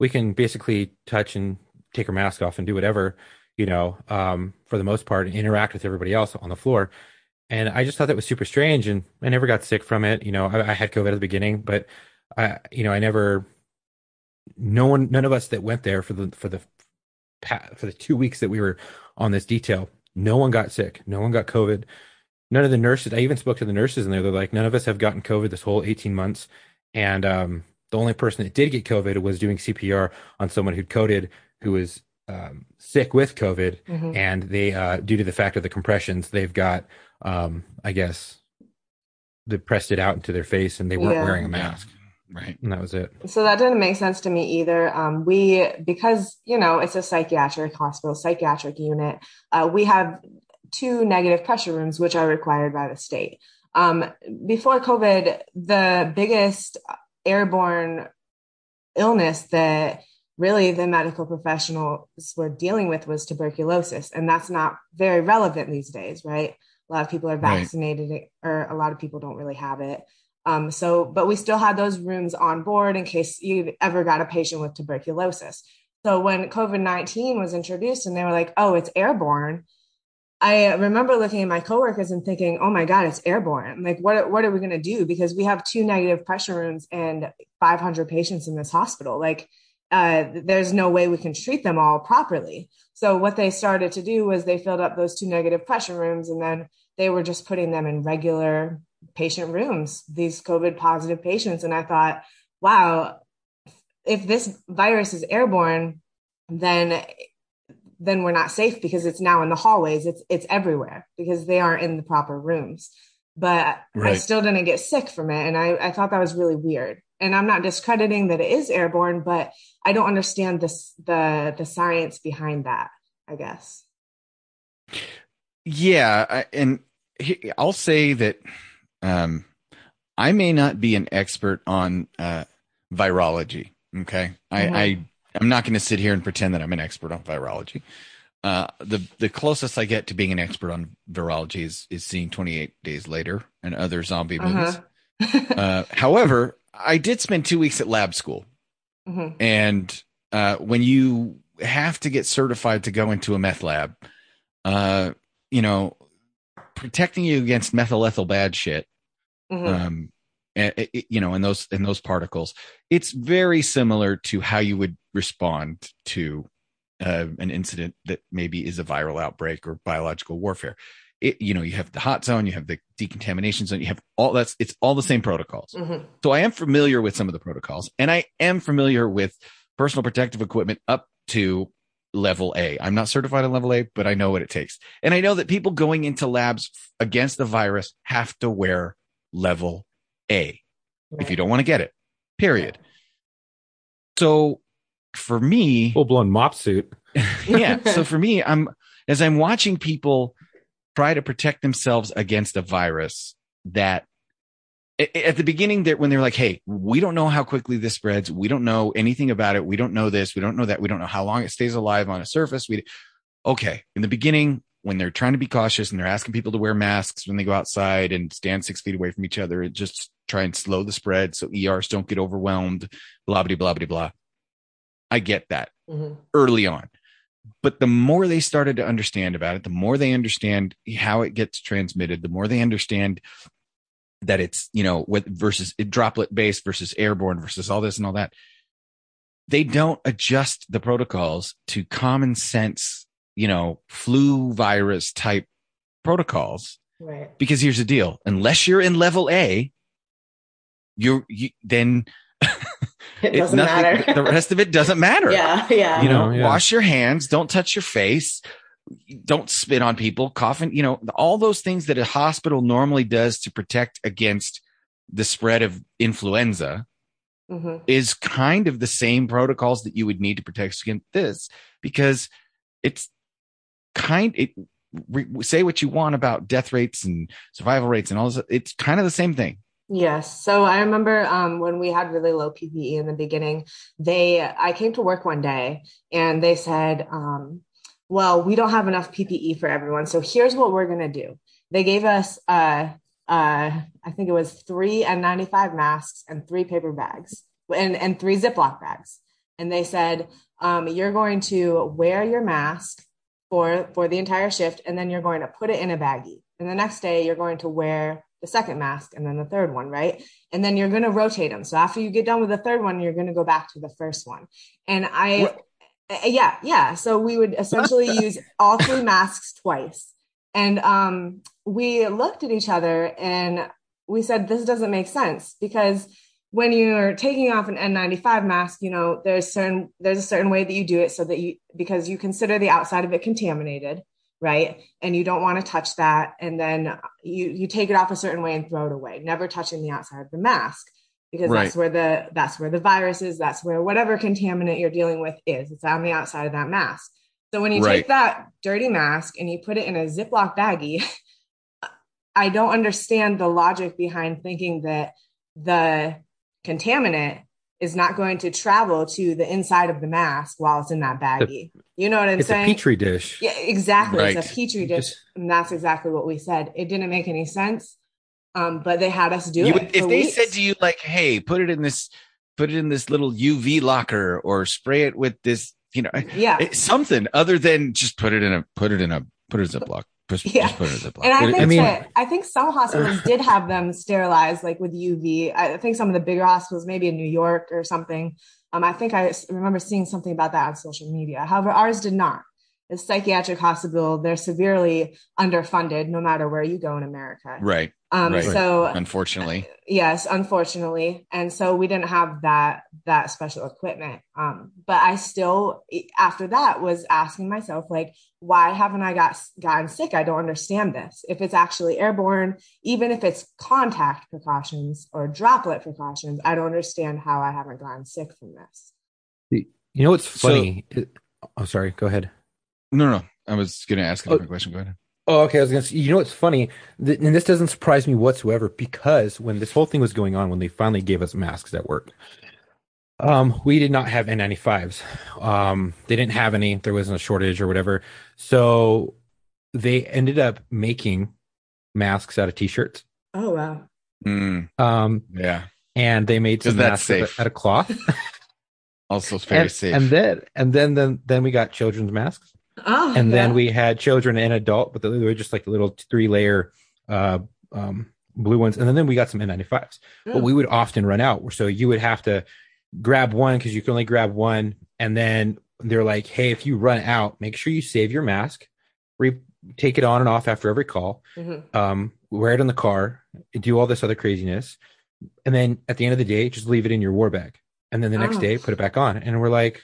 we can basically touch and take our mask off and do whatever, you know, um, for the most part, and interact with everybody else on the floor. And I just thought that was super strange, and I never got sick from it. You know, I, I had COVID at the beginning, but I, you know, I never. No one, none of us that went there for the for the for the two weeks that we were on this detail, no one got sick. No one got COVID. None of the nurses. I even spoke to the nurses, in there. they're like, none of us have gotten COVID this whole eighteen months. And um, the only person that did get COVID was doing CPR on someone who'd coded, who was um, sick with COVID, mm-hmm. and they, uh, due to the fact of the compressions, they've got, um, I guess, they pressed it out into their face, and they weren't yeah. wearing a mask. Right. And that was it. So that didn't make sense to me either. Um, we, because, you know, it's a psychiatric hospital, psychiatric unit, uh, we have two negative pressure rooms, which are required by the state. Um, before COVID, the biggest airborne illness that really the medical professionals were dealing with was tuberculosis. And that's not very relevant these days, right? A lot of people are vaccinated, right. or a lot of people don't really have it. Um, so, but we still had those rooms on board in case you ever got a patient with tuberculosis. So when COVID 19 was introduced and they were like, oh, it's airborne, I remember looking at my coworkers and thinking, "Oh my God, it's airborne! Like, what what are we going to do? Because we have two negative pressure rooms and 500 patients in this hospital. Like, uh, there's no way we can treat them all properly." So what they started to do was they filled up those two negative pressure rooms, and then they were just putting them in regular patient rooms. These COVID positive patients, and I thought, "Wow, if this virus is airborne." then then we're not safe because it's now in the hallways. It's it's everywhere because they aren't in the proper rooms. But right. I still didn't get sick from it. And I, I thought that was really weird. And I'm not discrediting that it is airborne, but I don't understand this the the science behind that, I guess. Yeah, and I'll say that um, I may not be an expert on uh, virology. Okay, mm-hmm. I, I I'm not going to sit here and pretend that I'm an expert on virology. Uh, the the closest I get to being an expert on virology is is seeing 28 Days Later and other zombie uh-huh. movies. uh, however, I did spend two weeks at lab school, mm-hmm. and uh, when you have to get certified to go into a meth lab, uh, you know, protecting you against methyl ethyl bad shit, mm-hmm. um, you know, in those in those particles, it's very similar to how you would respond to uh, an incident that maybe is a viral outbreak or biological warfare. It, you know, you have the hot zone, you have the decontamination zone, you have all that's it's all the same protocols. Mm-hmm. So I am familiar with some of the protocols, and I am familiar with personal protective equipment up to level A. I'm not certified at level A, but I know what it takes. And I know that people going into labs against the virus have to wear level A right. if you don't want to get it, period. So for me, full blown MOPP suit. yeah. So for me, I'm as I'm watching people try to protect themselves against a virus that at the beginning that when they're like, Hey, we don't know how quickly this spreads. We don't know anything about it. We don't know this. We don't know that. We don't know how long it stays alive on a surface. We, okay. In the beginning, when they're trying to be cautious and they're asking people to wear masks when they go outside and stand six feet away from each other, it just try and slow the spread so ERs don't get overwhelmed, blah, blah, blah, blah, blah. I get that mm-hmm. early on. But the more they started to understand about it, the more they understand how it gets transmitted, the more they understand that it's, you know, what versus droplet based versus airborne versus all this and all that. They don't adjust the protocols to common sense, you know, flu virus type protocols. Right. Because here's the deal. Unless you're in level A, you're, you, then it doesn't nothing, matter. the rest of it doesn't matter. Yeah, yeah. You know, yeah. wash your hands, don't touch your face, don't spit on people, coughing, you know, all those things that a hospital normally does to protect against the spread of influenza mm-hmm. is kind of the same protocols that you would need to protect against this because it's kind it re, say what you want about death rates and survival rates and all this it's kind of the same thing Yes. So I remember um, when we had really low PPE in the beginning, they I came to work one day and they said, um, "Well, we don't have enough PPE for everyone, so here's what we're gonna do." They gave us, uh, uh, I think it was three N95 masks and three paper bags and and three Ziploc bags, and they said, um, "You're going to wear your mask for for the entire shift, and then you're going to put it in a baggie, and the next day you're going to wear." The second mask and then the third one, right? And then you're going to rotate them. So after you get done with the third one, you're going to go back to the first one. And I, what? Uh, yeah, yeah. So we would essentially use all three masks twice. And um, we looked at each other and we said, this doesn't make sense because when you're taking off an N95 mask, you know, there's certain there's a certain way that you do it so that you because you consider the outside of it contaminated, right? And you don't want to touch that. And then you you take it off a certain way and throw it away, never touching the outside of the mask because Right. that's where the that's where the virus is, that's where whatever contaminant you're dealing with is. It's on the outside of that mask. So when you Right. take that dirty mask and you put it in a Ziploc baggie, I don't understand the logic behind thinking that the contaminant is not going to travel to the inside of the mask while it's in that baggie. You know what I'm saying? it's a petri dish. Yeah, exactly. It's a petri dish, Just- and that's exactly what we said. It didn't make any sense, um, but they had us do You it. if they weeks. said to you like, "Hey, put it in this, put it in this little UV locker, or spray it with this," you know, yeah, something other than just put it in a put it in a put it in a Ziploc. Just, Yeah. just put it in Ziploc. And I think I mean- that I think some hospitals did have them sterilized, like with UV. I think some of the bigger hospitals, maybe in New York or something. Um, I think I remember seeing something about that on social media. However, ours did not. It's a psychiatric hospital. They're severely underfunded, no matter where you go in America. right. Um, Right. So Unfortunately, yes unfortunately and so we didn't have that that special equipment um but i still after that was asking myself like why haven't i got gotten sick i don't understand this if it's actually airborne even if it's contact precautions or droplet precautions i don't understand how i haven't gotten sick from this You know what's So- funny? It- oh, sorry. Go ahead. No, no. I was going to ask a Oh. different question. Go ahead. Oh, okay. I was gonna. Say, you know what's funny? Th- and this doesn't surprise me whatsoever because when this whole thing was going on, when they finally gave us masks at work, um, we did not have N95s. Um, they didn't have any. There wasn't a shortage or whatever. So they ended up making masks out of t-shirts. oh wow Mm, Um, yeah. and they made some 'Cause that's masks out of- safe. out of cloth. Also, it's very and, safe. and then and then then then we got children's masks. Oh and then we had children and adult, but they were just like little three layer uh, um, blue ones. And then we got some N95s, Oh. but we would often run out. So you would have to grab one because you can only grab one. And then they're like, hey, if you run out, make sure you save your mask, re- take it on and off after every call, Mhm. um, wear it in the car, do all this other craziness. And then at the end of the day, just leave it in your war bag. And then the next Oh. day, put it back on. And we're like,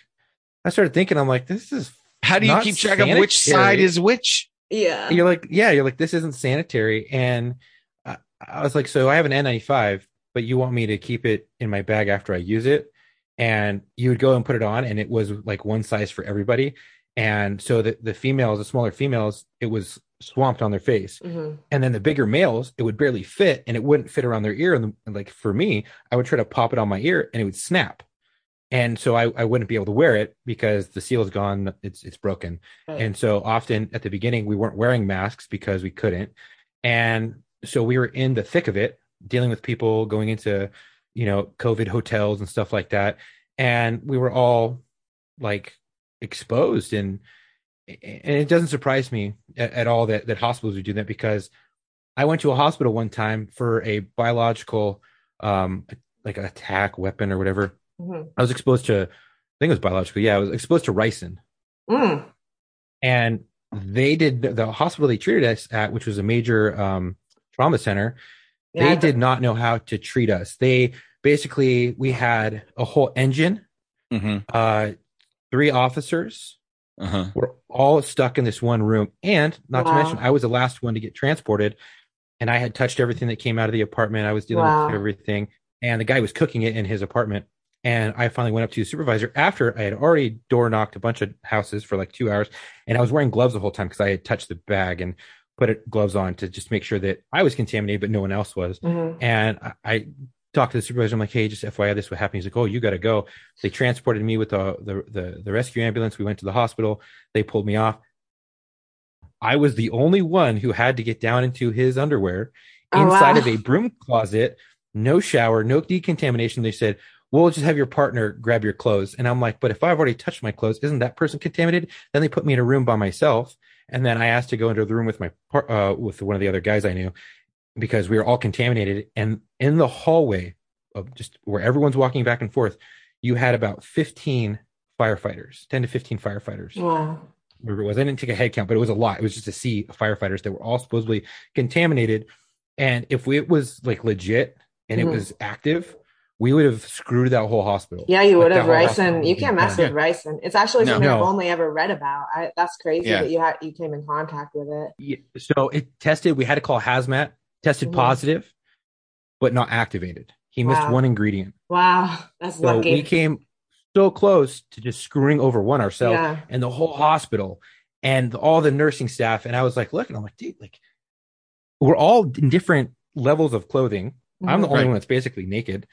I started thinking, I'm like, this is How do you keep track of which side is which? yeah you're like, yeah, you're like, this isn't sanitary. And I, I was like, so I have an N95, but you want me to keep it in my bag after I use it. And you would go and put it on, and it was like one size for everybody. And so the, the females, the smaller females, it was swamped on their face. Mhm. And then the bigger males, it would barely fit and it wouldn't fit around their ear. And, and like for me, I would try to pop it on my ear and it would snap. And so I, I wouldn't be able to wear it because the seal is gone. It's, it's broken. Right. And so often at the beginning, we weren't wearing masks because we couldn't. And so we were in the thick of it, dealing with people going into, you know, COVID hotels and stuff like that. And we were all like exposed. And, and it doesn't surprise me at, at all that, that hospitals would do that because I went to a hospital one time for a biological, um, like attack weapon or whatever. Mhm. I was exposed to, I think it was biological. Yeah, I was exposed to ricin Mm. and they did the hospital they treated us at, which was a major um, trauma center. Yeah, they I- did not know how to treat us. They basically we had a whole engine, Mm-hmm. uh, three officers Uh-huh. were all stuck in this one room, and not Wow. to mention, I was the last one to get transported, and I had touched everything that came out of the apartment. I was dealing Wow. with everything, and the guy was cooking it in his apartment. And I finally went up to the supervisor after I had already door knocked a bunch of houses for like two hours, and I was wearing gloves the whole time because I had touched the bag and put it, gloves on to just make sure that I was contaminated, but no one else was. Mhm. And I, I talked to the supervisor. I'm like, hey, just FYI, this what happened. He's like, oh, you got to go. They transported me with the, the the the rescue ambulance. We went to the hospital. They pulled me off. I was the only one who had to get down into his underwear Oh, inside wow. of a broom closet. No shower, no decontamination. They said, "We'll just have your partner grab your clothes." And I'm like, "But if I've already touched my clothes, isn't that person contaminated?" Then they put me in a room by myself, and then I asked to go into the room with my uh, with one of the other guys I knew because we were all contaminated. And in the hallway of just where everyone's walking back and forth, you had about 15 firefighters, 10 to 15 firefighters Wow. whatever it was. I didn't take a head count, but it was a lot. It was just a sea of firefighters that were all supposedly contaminated. And if we, it was like legit and Mhm. it was active, we would have screwed that whole hospital. Yeah, you would Like, have that ricin. You can't mess done. with ricin. It's actually No. something I've only ever read about. I, that's crazy Yeah. that you had you came in contact with it. Yeah, so it tested. We had to call hazmat. Tested Mhm. positive, but not activated. He missed one ingredient. Wow, that's So lucky. we came so close to just screwing over one ourselves yeah, and the whole hospital and all the nursing staff. And I was like, look, and I'm like, dude, like we're all in different levels of clothing. I'm the only Right. one that's basically naked.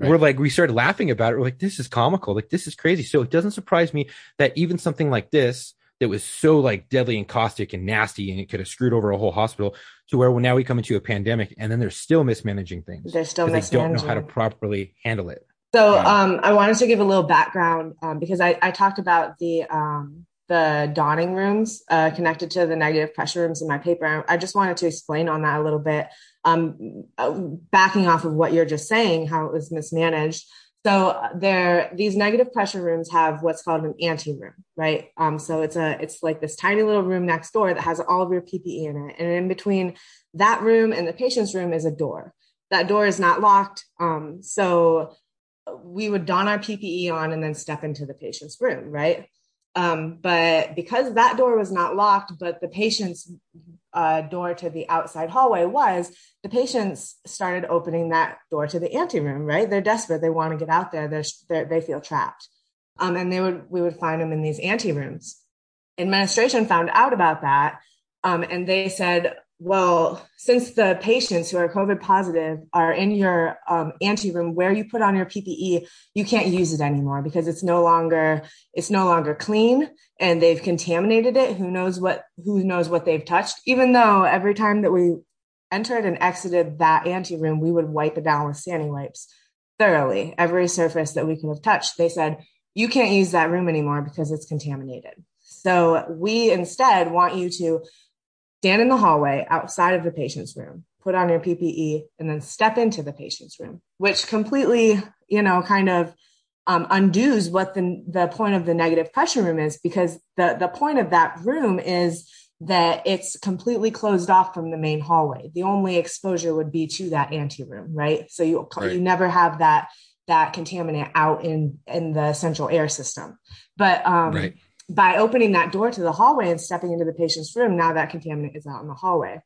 Right. We're like, we started laughing about it. We're like, this is comical. Like, this is crazy. So it doesn't surprise me that even something like this, that was so like deadly and caustic and nasty, and it could have screwed over a whole hospital, to where now we come into a pandemic, and then they're still mismanaging things. they're still mismanaging. they don't know how to properly handle it. So um, I wanted to give a little background um, because I, I talked about the um, the donning rooms uh, connected to the negative pressure rooms in my paper. I just wanted to explain on that a little bit, um, uh, backing off of what you're just saying, how it was mismanaged. So uh, there, these negative pressure rooms have what's called an ante room, right? Um, so it's a it's like this tiny little room next door that has all of your PPE in it, and in between that room and the patient's room is a door. That door is not locked. Um, so we would don our PPE on and then step into the patient's room, right? Um, but because that door was not locked, but the patient's uh, door to the outside hallway was, the patients started opening that door to the anteroom. right? They're desperate. They want to get out there. They're, they're, they feel trapped. Um, and they would, we would find them in these anterooms. Administration found out about that. Um, and they said, well, since the patients who are COVID positive are in your um, ante room where you put on your PPE, you can't use it anymore because it's no longer it's no longer clean and they've contaminated it. Who knows what who knows what they've touched? Even though every time that we entered and exited that ante room, we would wipe it down with Sani wipes thoroughly, every surface that we could have touched. They said you can't use that room anymore because it's contaminated. So we instead want you to stand in the hallway outside of the patient's room, put on your PPE, and then step into the patient's room, which completely, you know, kind of um, undoes what the the point of the negative pressure room is, because the the point of that room is that it's completely closed off from the main hallway. The only exposure would be to that ante room, right? So you Right. you never have that that contaminant out in in the central air system. But um, Right. By opening that door to the hallway and stepping into the patient's room, now that contaminant is out in the hallway.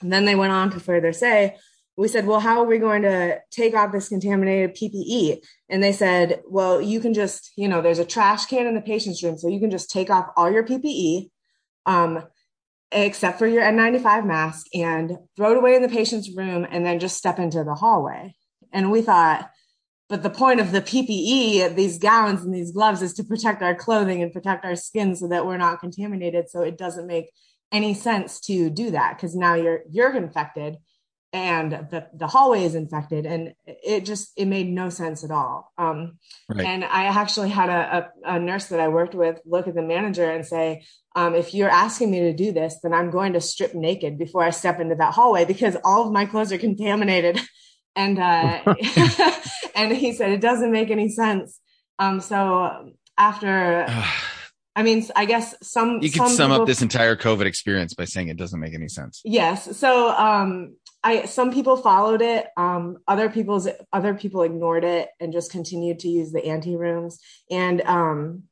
And then they went on to further say, we said, well, how are we going to take off this contaminated PPE? And they said, well, you can just, you know, there's a trash can in the patient's room, so you can just take off all your PPE, um, except for your N95 mask, and throw it away in the patient's room, and then just step into the hallway. And we thought, but the point of the PPE, these gowns and these gloves, is to protect our clothing and protect our skin so that we're not contaminated. So it doesn't make any sense to do that because now you're you're infected and the the hallway is infected and it just it made no sense at all um, Right. and i actually had a, a, a nurse that i worked with look at the manager and say um, if you're asking me to do this then i'm going to strip naked before i step into that hallway because all of my clothes are contaminated and uh, and he said it doesn't make any sense um, so after i mean i guess some you could some sum people- up this entire COVID experience by saying it doesn't make any sense. Yes. So um I some people followed it. Um other people's other people ignored it and just continued to use the ante rooms. And um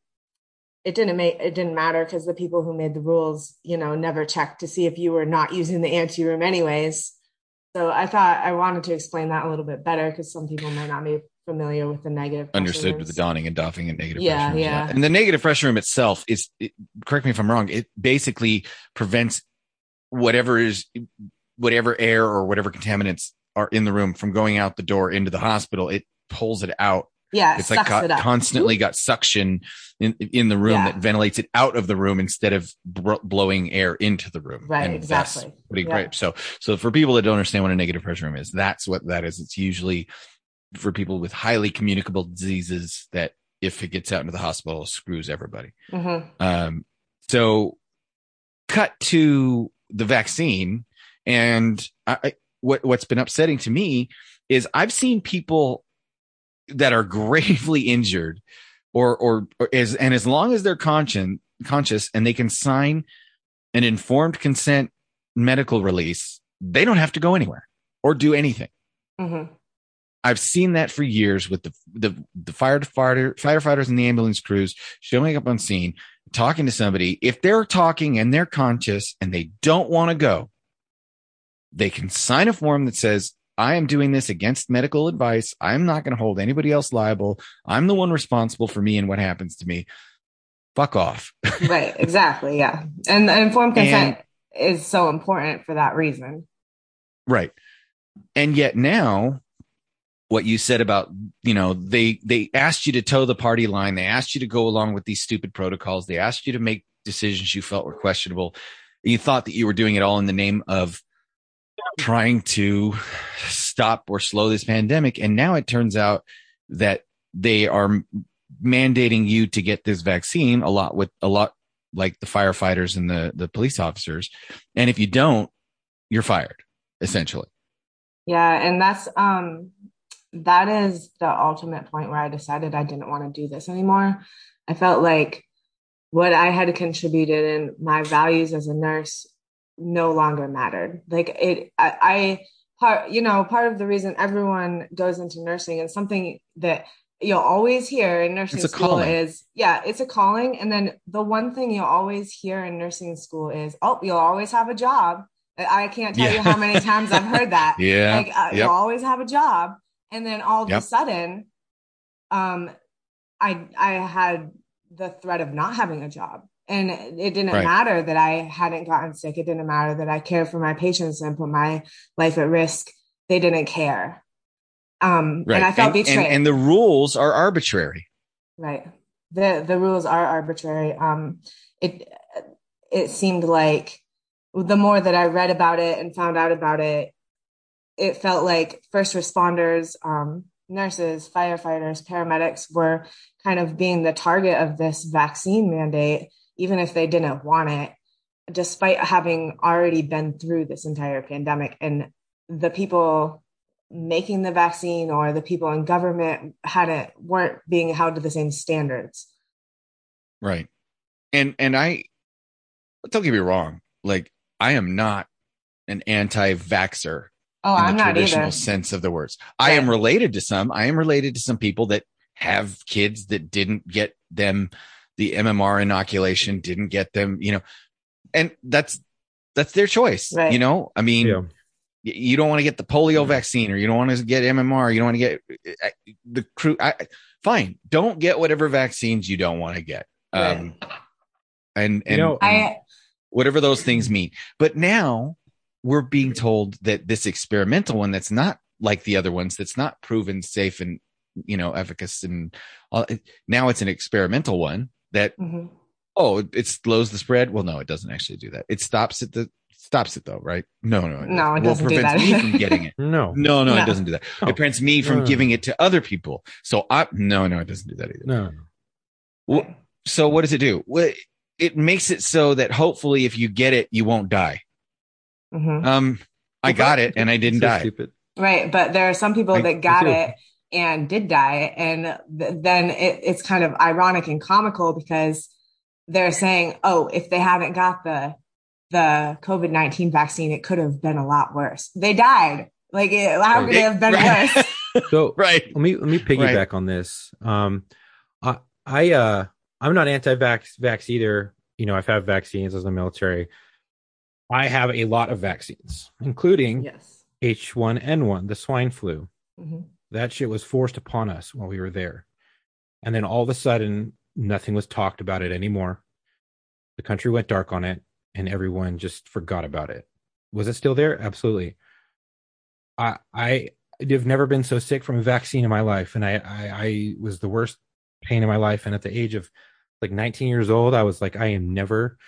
it didn't make it didn't matter because the people who made the rules, you know, never checked to see if you were not using the ante room anyways. So I thought I wanted to explain that a little bit better because some people might not be familiar with the negative. Understood with the donning and doffing and negative Yeah, pressure yeah. And the negative pressure room itself is, it, correct me if I'm wrong, it basically prevents whatever is, whatever air or whatever contaminants are in the room from going out the door into the hospital. It pulls it out. Yeah, it It's like co- it constantly got suction in, in the room Yeah. that ventilates it out of the room instead of br- blowing air into the room. Right, And exactly. putting- Yeah. right. So, so for people that don't understand what a negative pressure room is, that's what that is. It's usually for people with highly communicable diseases that if it gets out into the hospital, screws everybody. Mhm. Um, so cut to the vaccine and I, what, what's been upsetting to me is I've seen people that are gravely injured or, or, or as, and as long as they're conscious, conscious and they can sign an informed consent medical release, they don't have to go anywhere or do anything. Mhm. I've seen that for years with the the the firefighter firefighters and the ambulance crews showing up on scene, talking to somebody. If they're talking and they're conscious and they don't want to go, they can sign a form that says, I am doing this against medical advice. I'm not going to hold anybody else liable. I'm the one responsible for me and what happens to me. Fuck off. right. Exactly. Yeah. And informed consent and, is so important for that reason. Right. And yet now what you said about you know they they asked you to toe the party line they asked you to go along with these stupid protocols they asked you to make decisions you felt were questionable you thought that you were doing it all in the name of trying to stop or slow this pandemic. And now it turns out that they are mandating you to get this vaccine a lot with a lot like the firefighters and the the police officers. And if you don't you're fired essentially. Yeah and that's um that is the ultimate point where I decided I didn't want to do this anymore. I felt like what I had contributed and my values as a nurse no longer mattered. Like it, I, I part, you know, part of the reason everyone goes into nursing and something that you'll always hear in nursing school calling. is, yeah, it's a calling. And then the one thing you'll always hear in nursing school is, oh, you'll always have a job. I can't tell yeah. you how many times I've heard that. yeah. Like, uh, yep. you'll always have a job and then all of yep. a sudden um i i had the threat of not having a job and it didn't right. matter that i hadn't gotten sick. It didn't matter that i cared for my patients and put my life at risk. They didn't care. Um right. and i felt and, betrayed. and, and the rules are arbitrary. Right. The the rules are arbitrary. Um it it seemed like the more that i read about it and found out about it it felt like first responders, um, nurses, firefighters, paramedics were kind of being the target of this vaccine mandate, even if they didn't want it, despite having already been through this entire pandemic. And the people making the vaccine or the people in government hadn't weren't being held to the same standards. Right. And and I don't get me wrong, like I am not an anti-vaxer Oh, in I'm the traditional either. sense of the words. I am related to some. I am related to some people that have kids that didn't get them the MMR inoculation, didn't get them, you know, and that's that's their choice. Right. You know, I mean, yeah. you don't want to get the polio vaccine or you don't want to get MMR. You don't want to get the crew. I, fine. Don't get whatever vaccines you don't want to get. Right. Um, and, and, you know, I, whatever those things mean. But now we're being told that this experimental one that's not like the other ones, that's not proven safe and you know efficacious and all, now it's an experimental one that mm-hmm. oh it slows the spread. Well, no, it doesn't actually do that. It stops it. The stops it though, right? No, no, it no, it doesn't well, prevents me from getting it. no, no, no, no, it doesn't do that. Oh. It prevents me from no. giving it to other people. So I no, no, it doesn't do that either. No. Well, so what does it do? Well, it makes it so that hopefully, if you get it, you won't die. Mm-hmm. Um, I got it and I didn't so die. Stupid. Right, but there are some people I, that got it and did die, and th- then it, it's kind of ironic and comical because they're saying, "Oh, if they haven't got the the COVID nineteen vaccine, it could have been a lot worse." They died. Like, it, how could it, it have been right. worse? so, right. Let me let me piggyback right. on this. Um, I I uh I'm not anti-vax vax either. You know, I've had vaccines as a military. I have a lot of vaccines, including yes. H1N1, the swine flu. Mm-hmm. That shit was forced upon us while we were there. And then all of a sudden, nothing was talked about it anymore. The country went dark on it, and everyone just forgot about it. Was it still there? Absolutely. I I have never been so sick from a vaccine in my life, and I, I I was the worst pain in my life. And at the age of like 19 years old, I was like, I am never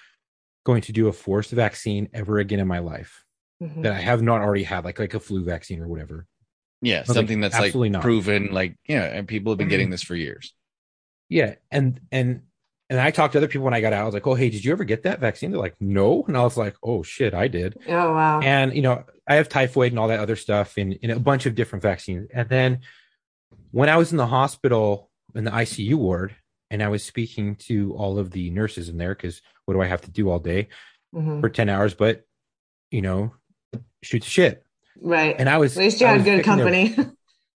going to do a forced vaccine ever again in my life mm-hmm. that I have not already had, like like a flu vaccine or whatever. Yeah, something like, that's like not. proven, like yeah, and people have been getting mm-hmm. this for years. Yeah, and and and I talked to other people when I got out. I was like, "Oh, hey, did you ever get that vaccine?" They're like, "No," and I was like, "Oh shit, I did." Oh wow! And you know, I have typhoid and all that other stuff, in in a bunch of different vaccines. And then when I was in the hospital in the ICU ward, and I was speaking to all of the nurses in there because what do I have to do all day mm-hmm. for 10 hours? But, you know, shoot the shit. Right. And I was, at least you had good company. Their,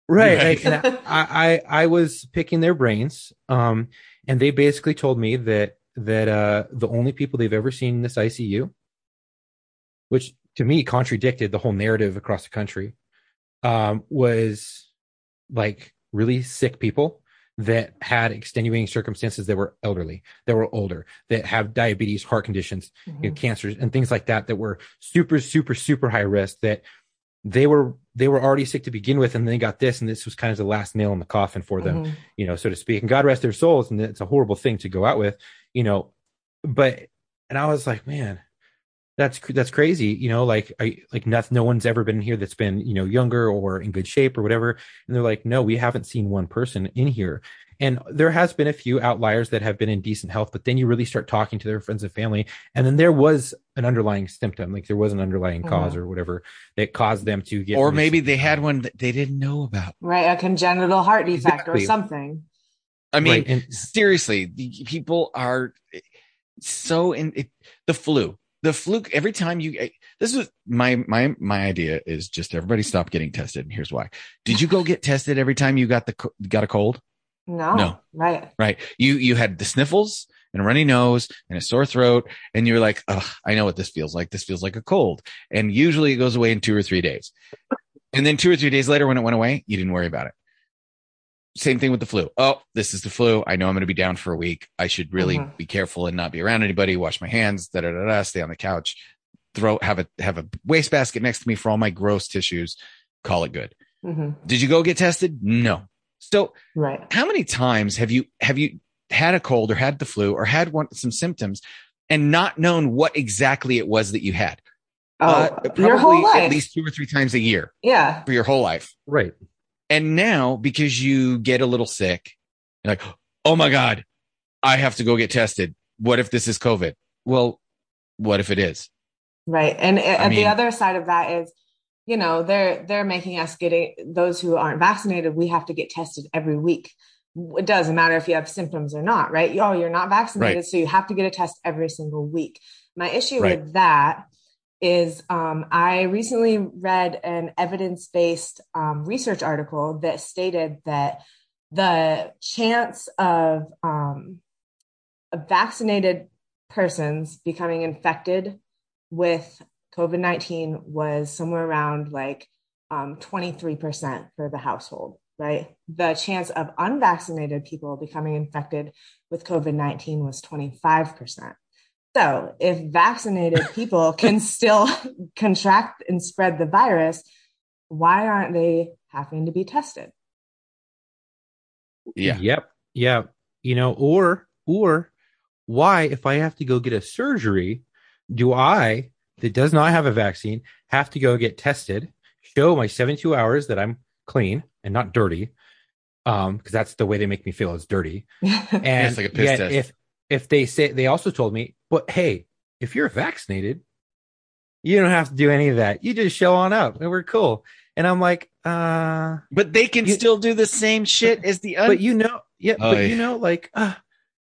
right, Right. like, I, I i was picking their brains um and they basically told me that that uh the only people they've ever seen in this icu which to me contradicted the whole narrative across the country um was like really sick people that had extenuating circumstances that were elderly that were older that have diabetes heart conditions you know, Mhm. cancers and things like that that were super super super high risk that they were they were already sick to begin with and they got this and this was kind of the last nail in the coffin for them Mhm. you know so to speak. And god rest their souls and it's a horrible thing to go out with you know. But and i was like man that's that's crazy you know like i like nothing no one's ever been here that's been you know younger or in good shape or whatever. And they're like no we haven't seen one person in here and there has been a few outliers that have been in decent health but then you really start talking to their friends and family and then there was an underlying symptom like there was an underlying cause or whatever that caused them to get or maybe they had one that they didn't know about. Right, a congenital heart defect or something. I mean, Right, and- seriously, the people are so in it, the flu. The flu. Every time you, eh, this was my my my idea is just everybody stop getting tested. And here's why. Did you go get tested every time you got the got a cold? No. No. Right. Right. You you had the sniffles and a runny nose and a sore throat, and you're like, oh, I know what this feels like. This feels like a cold. And usually it goes away in two or three days. And then two or three days later, when it went away, you didn't worry about it. Same thing with the flu. Oh, this is the flu. I know I'm going to be down for a week. I should really Mhm. be careful and not be around anybody. Wash my hands. Da da da da. Stay on the couch. Throw have a have a wastebasket next to me for all my gross tissues. Call it good. hmm Did you go get tested? No. So Right. how many times have you have you had a cold or had the flu or had one some symptoms and not known what exactly it was that you had? Oh, Uh, your whole life. at least two or three times a year yeah. for your whole life. right And now because you get a little sick, you're like, oh my God, I have to go get tested. What if this is COVID? Well, what if it is? Right. And and mean- the other side of that is, you know, they're they're making us getting those who aren't vaccinated, we have to get tested every week. It doesn't matter if you have symptoms or not, right? Oh, you're not vaccinated, Right. so you have to get a test every single week. My issue Right. with that is um, I recently read an evidence based um, research article that stated that the chance of um, of vaccinated persons becoming infected with COVID 19 was somewhere around like um, 23% for the household, right? The chance of unvaccinated people becoming infected with COVID 19 was 25%. So if vaccinated people can still contract and spread the virus, why aren't they having to be tested? Yeah. Yep. Yeah. You know, or or why, if I have to go get a surgery, do I, that does not have a vaccine, have to go get tested, show my 72 hours that I'm clean and not dirty? Um, because that's the way they make me feel is dirty. And it's like a piss yet test. if if they say they also told me, but hey, if you're vaccinated, you don't have to do any of that. You just show on up and we're cool. And I'm like, uh But they can You- still do the same shit as the un- but you know, yeah, Oh, but you know, like, uh,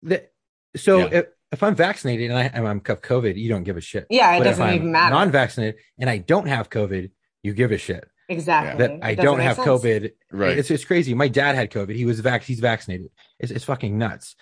that. So Yeah. if, if I'm vaccinated and I, I'm have COVID, you don't give a shit. yeah, it but doesn't I'm even matter. non-vaccinated and I don't have COVID, you give a shit. exactly. That I don't have sense. COVID. right. It's it's crazy. My dad had COVID. He was vac. He's vaccinated. It's it's fucking nuts.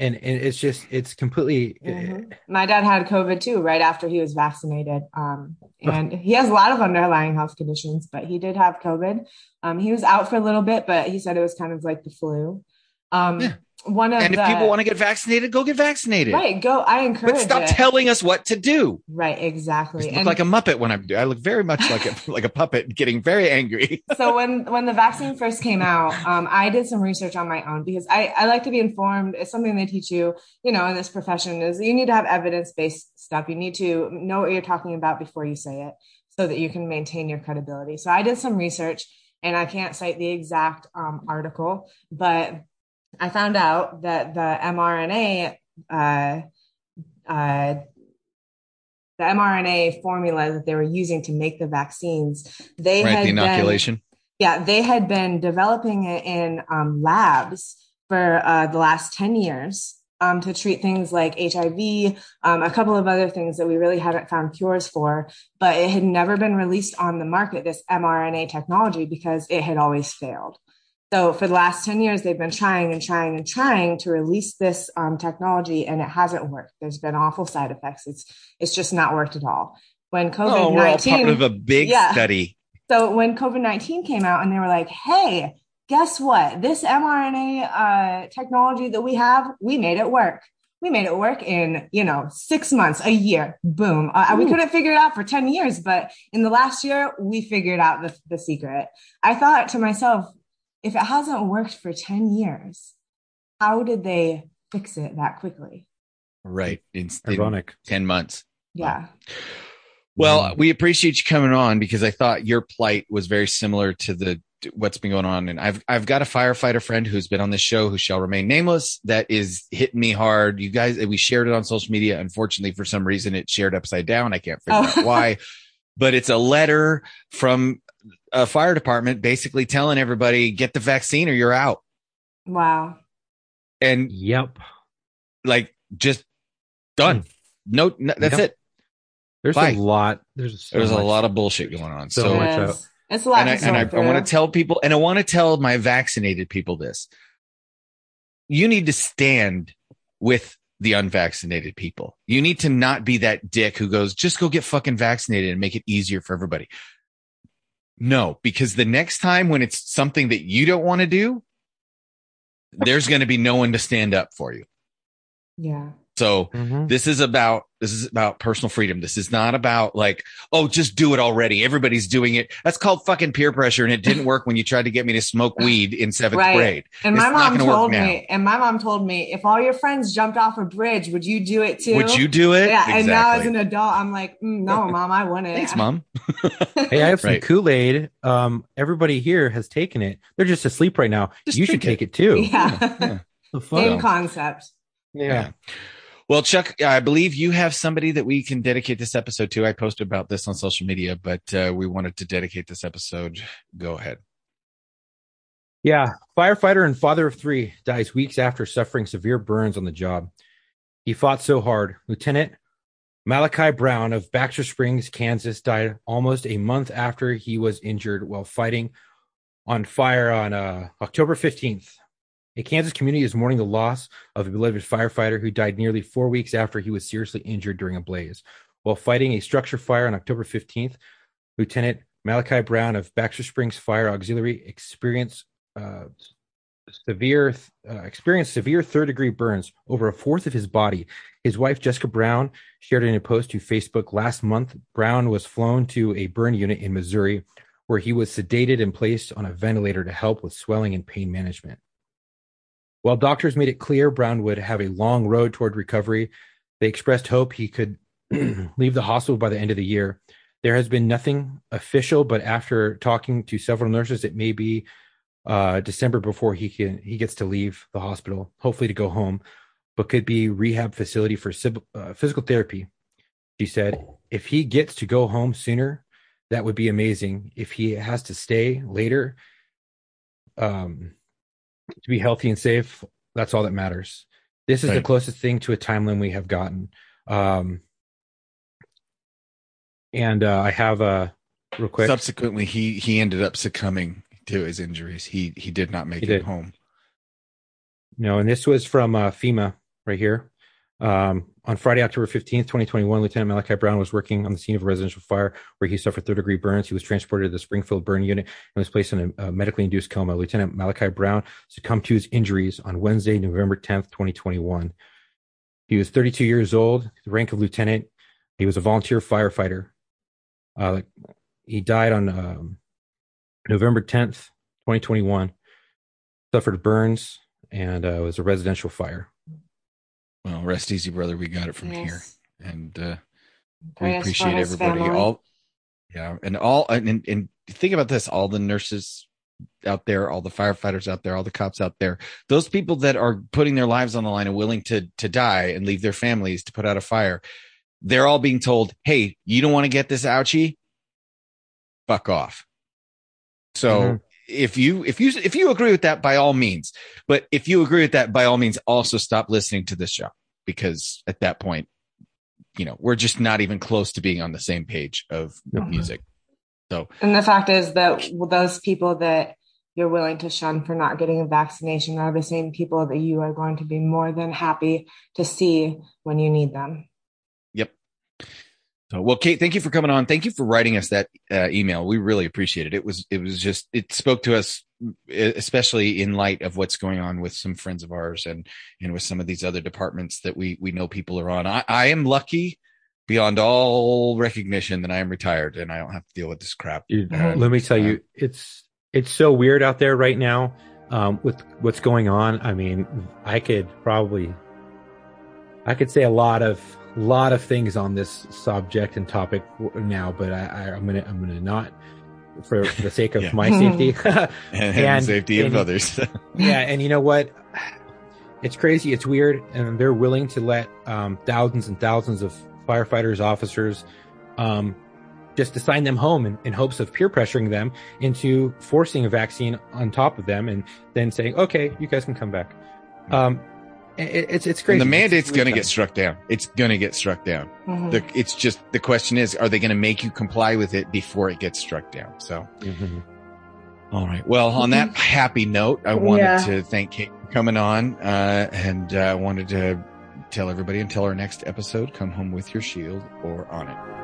And and it's just it's completely. Mhm. My dad had COVID too, right after he was vaccinated. Um, and he has a lot of underlying health conditions, but he did have COVID. Um, he was out for a little bit, but he said it was kind of like the flu. Um, Yeah. One of and the, if people want to get vaccinated, go get vaccinated. right, go. I encourage But stop it. telling us what to do. right, exactly. look And like a muppet when I'm. I look very much like a like a puppet, getting very angry. so when when the vaccine first came out, um, I did some research on my own because I, I like to be informed. It's something they teach you, you know, in this profession is you need to have evidence based stuff. You need to know what you're talking about before you say it, so that you can maintain your credibility. So I did some research, and I can't cite the exact um, article, but I found out that the mRNA. Uh, uh, the mRNA formula that they were using to make the vaccines, they right, had the been- inoculation. yeah, they had been developing it in um, labs for uh, the last 10 years. um, to treat things like HIV, um, a couple of other things that we really haven't found cures for, but it had never been released on the market, this mRNA technology, because it had always failed. So for the last 10 years, they've been trying and trying and trying to release this um, technology and it hasn't worked. There's been awful side effects. It's, it's just not worked at all. When COVID-19, oh, we're all part of a big yeah. study. So when COVID-19 came out and they were like, Hey, guess what? This mRNA uh, technology that we have, we made it work. We made it work in, you know, six months, a year, boom. Uh, we couldn't figure it out for 10 years, but in the last year, we figured out the, the secret. I thought to myself, if it hasn't worked for 10 years, how did they fix it that quickly? Right. In, Ironic. In 10 months. Yeah. Well, we appreciate you coming on because I thought your plight was very similar to the what's been going on. And I've I've got a firefighter friend who's been on this show who shall remain nameless that is hitting me hard. You guys, we shared it on social media. Unfortunately, for some reason, it shared upside down. I can't figure oh. out why. But it's a letter from a fire department basically telling everybody get the vaccine or you're out. Wow. And yep. Like just done. Mm. No, no that's yep. it. There's Bye. a lot. There's so there's much. a lot of bullshit going on. So, so much it's a lot. And, I, and I, I want to tell people, and I want to tell my vaccinated people this: you need to stand with the unvaccinated people. You need to not be that dick who goes, just go get fucking vaccinated and make it easier for everybody. No, because the next time when it's something that you don't want to do, there's going to be no one to stand up for you. Yeah. So mm-hmm. this is about this is about personal freedom. This is not about like, oh, just do it already. Everybody's doing it. That's called fucking peer pressure, and it didn't work when you tried to get me to smoke weed in seventh right. grade. And it's my mom told me, and my mom told me, if all your friends jumped off a bridge, would you do it too? Would you do it? Yeah. Exactly. And now as an adult, I'm like, mm, no, mom, I wouldn't. Thanks, mom. hey, I have some right. Kool Aid. Um, everybody here has taken it. They're just asleep right now. Just you should take it, it too. Yeah. yeah. Same concept. yeah. yeah. Well, Chuck, I believe you have somebody that we can dedicate this episode to. I posted about this on social media, but uh, we wanted to dedicate this episode. Go ahead. Yeah. Firefighter and father of three dies weeks after suffering severe burns on the job. He fought so hard. Lieutenant Malachi Brown of Baxter Springs, Kansas, died almost a month after he was injured while fighting on fire on uh, October 15th. A Kansas community is mourning the loss of a beloved firefighter who died nearly four weeks after he was seriously injured during a blaze. While fighting a structure fire on October 15th, Lieutenant Malachi Brown of Baxter Springs Fire Auxiliary experienced uh, severe uh, experienced severe third degree burns over a fourth of his body. His wife Jessica Brown shared in a post to Facebook last month. Brown was flown to a burn unit in Missouri, where he was sedated and placed on a ventilator to help with swelling and pain management. While doctors made it clear Brown would have a long road toward recovery, they expressed hope he could leave the hospital by the end of the year. There has been nothing official, but after talking to several nurses, it may be uh, December before he can he gets to leave the hospital, hopefully to go home, but could be rehab facility for uh, physical therapy. She said, if he gets to go home sooner, that would be amazing. If he has to stay later, um, to be healthy and safe. That's all that matters. This is right. the closest thing to a timeline we have gotten. Um, and uh, I have a real quick. Subsequently, he he ended up succumbing to his injuries. He he did not make he it did. home. No, and this was from uh, FEMA right here. Um, on Friday, October 15th, 2021, Lieutenant Malachi Brown was working on the scene of a residential fire where he suffered third degree burns. He was transported to the Springfield burn unit and was placed in a, a medically induced coma. Lieutenant Malachi Brown succumbed to his injuries on Wednesday, November 10th, 2021. He was 32 years old, the rank of lieutenant. He was a volunteer firefighter. Uh, he died on um, November 10th, 2021, suffered burns, and uh, was a residential fire. Well, rest easy, brother. We got it from yes. here, and uh, we appreciate everybody. Family. All, yeah, and all, and, and think about this: all the nurses out there, all the firefighters out there, all the cops out there, those people that are putting their lives on the line and willing to to die and leave their families to put out a fire, they're all being told, "Hey, you don't want to get this ouchie? Fuck off." So mm-hmm. If you if you if you agree with that, by all means. But if you agree with that, by all means, also stop listening to this show because at that point, you know, we're just not even close to being on the same page of Mhm. music. So And the fact is that those people that you're willing to shun for not getting a vaccination are the same people that you are going to be more than happy to see when you need them. So, well, Kate, thank you for coming on. Thank you for writing us that uh, email. We really appreciate it. It was, it was just, it spoke to us, especially in light of what's going on with some friends of ours and, and with some of these other departments that we, we know people are on. I, I am lucky beyond all recognition that I am retired and I don't have to deal with this crap. Dude, Uh, let me tell uh, you, it's it's so weird out there right now um, with what's going on. I mean, I could probably, I could say a lot of lot of things on this subject and topic now, but I, I, I'm gonna I'm gonna not for, for the sake of Yeah. my safety. and, and the And- safety of others. yeah, and you know what? It's crazy. It's weird, and they're willing to let um, thousands and thousands of firefighters, officers, um, just assign them home in, in hopes of peer pressuring them into forcing a vaccine on top of them, and then saying, "Okay, you guys can come back." Um, it, it's it's crazy. and the mandate's going to get struck down. It's going to get struck down. Mhm. The, it's just the question is, are they going to make you comply with it before it gets struck down? So, time. Mhm. all right. Well, on that happy note, I wanted Yeah. to thank Kate for coming on, uh, and uh, wanted to tell everybody until our next episode, come home with your shield or on it.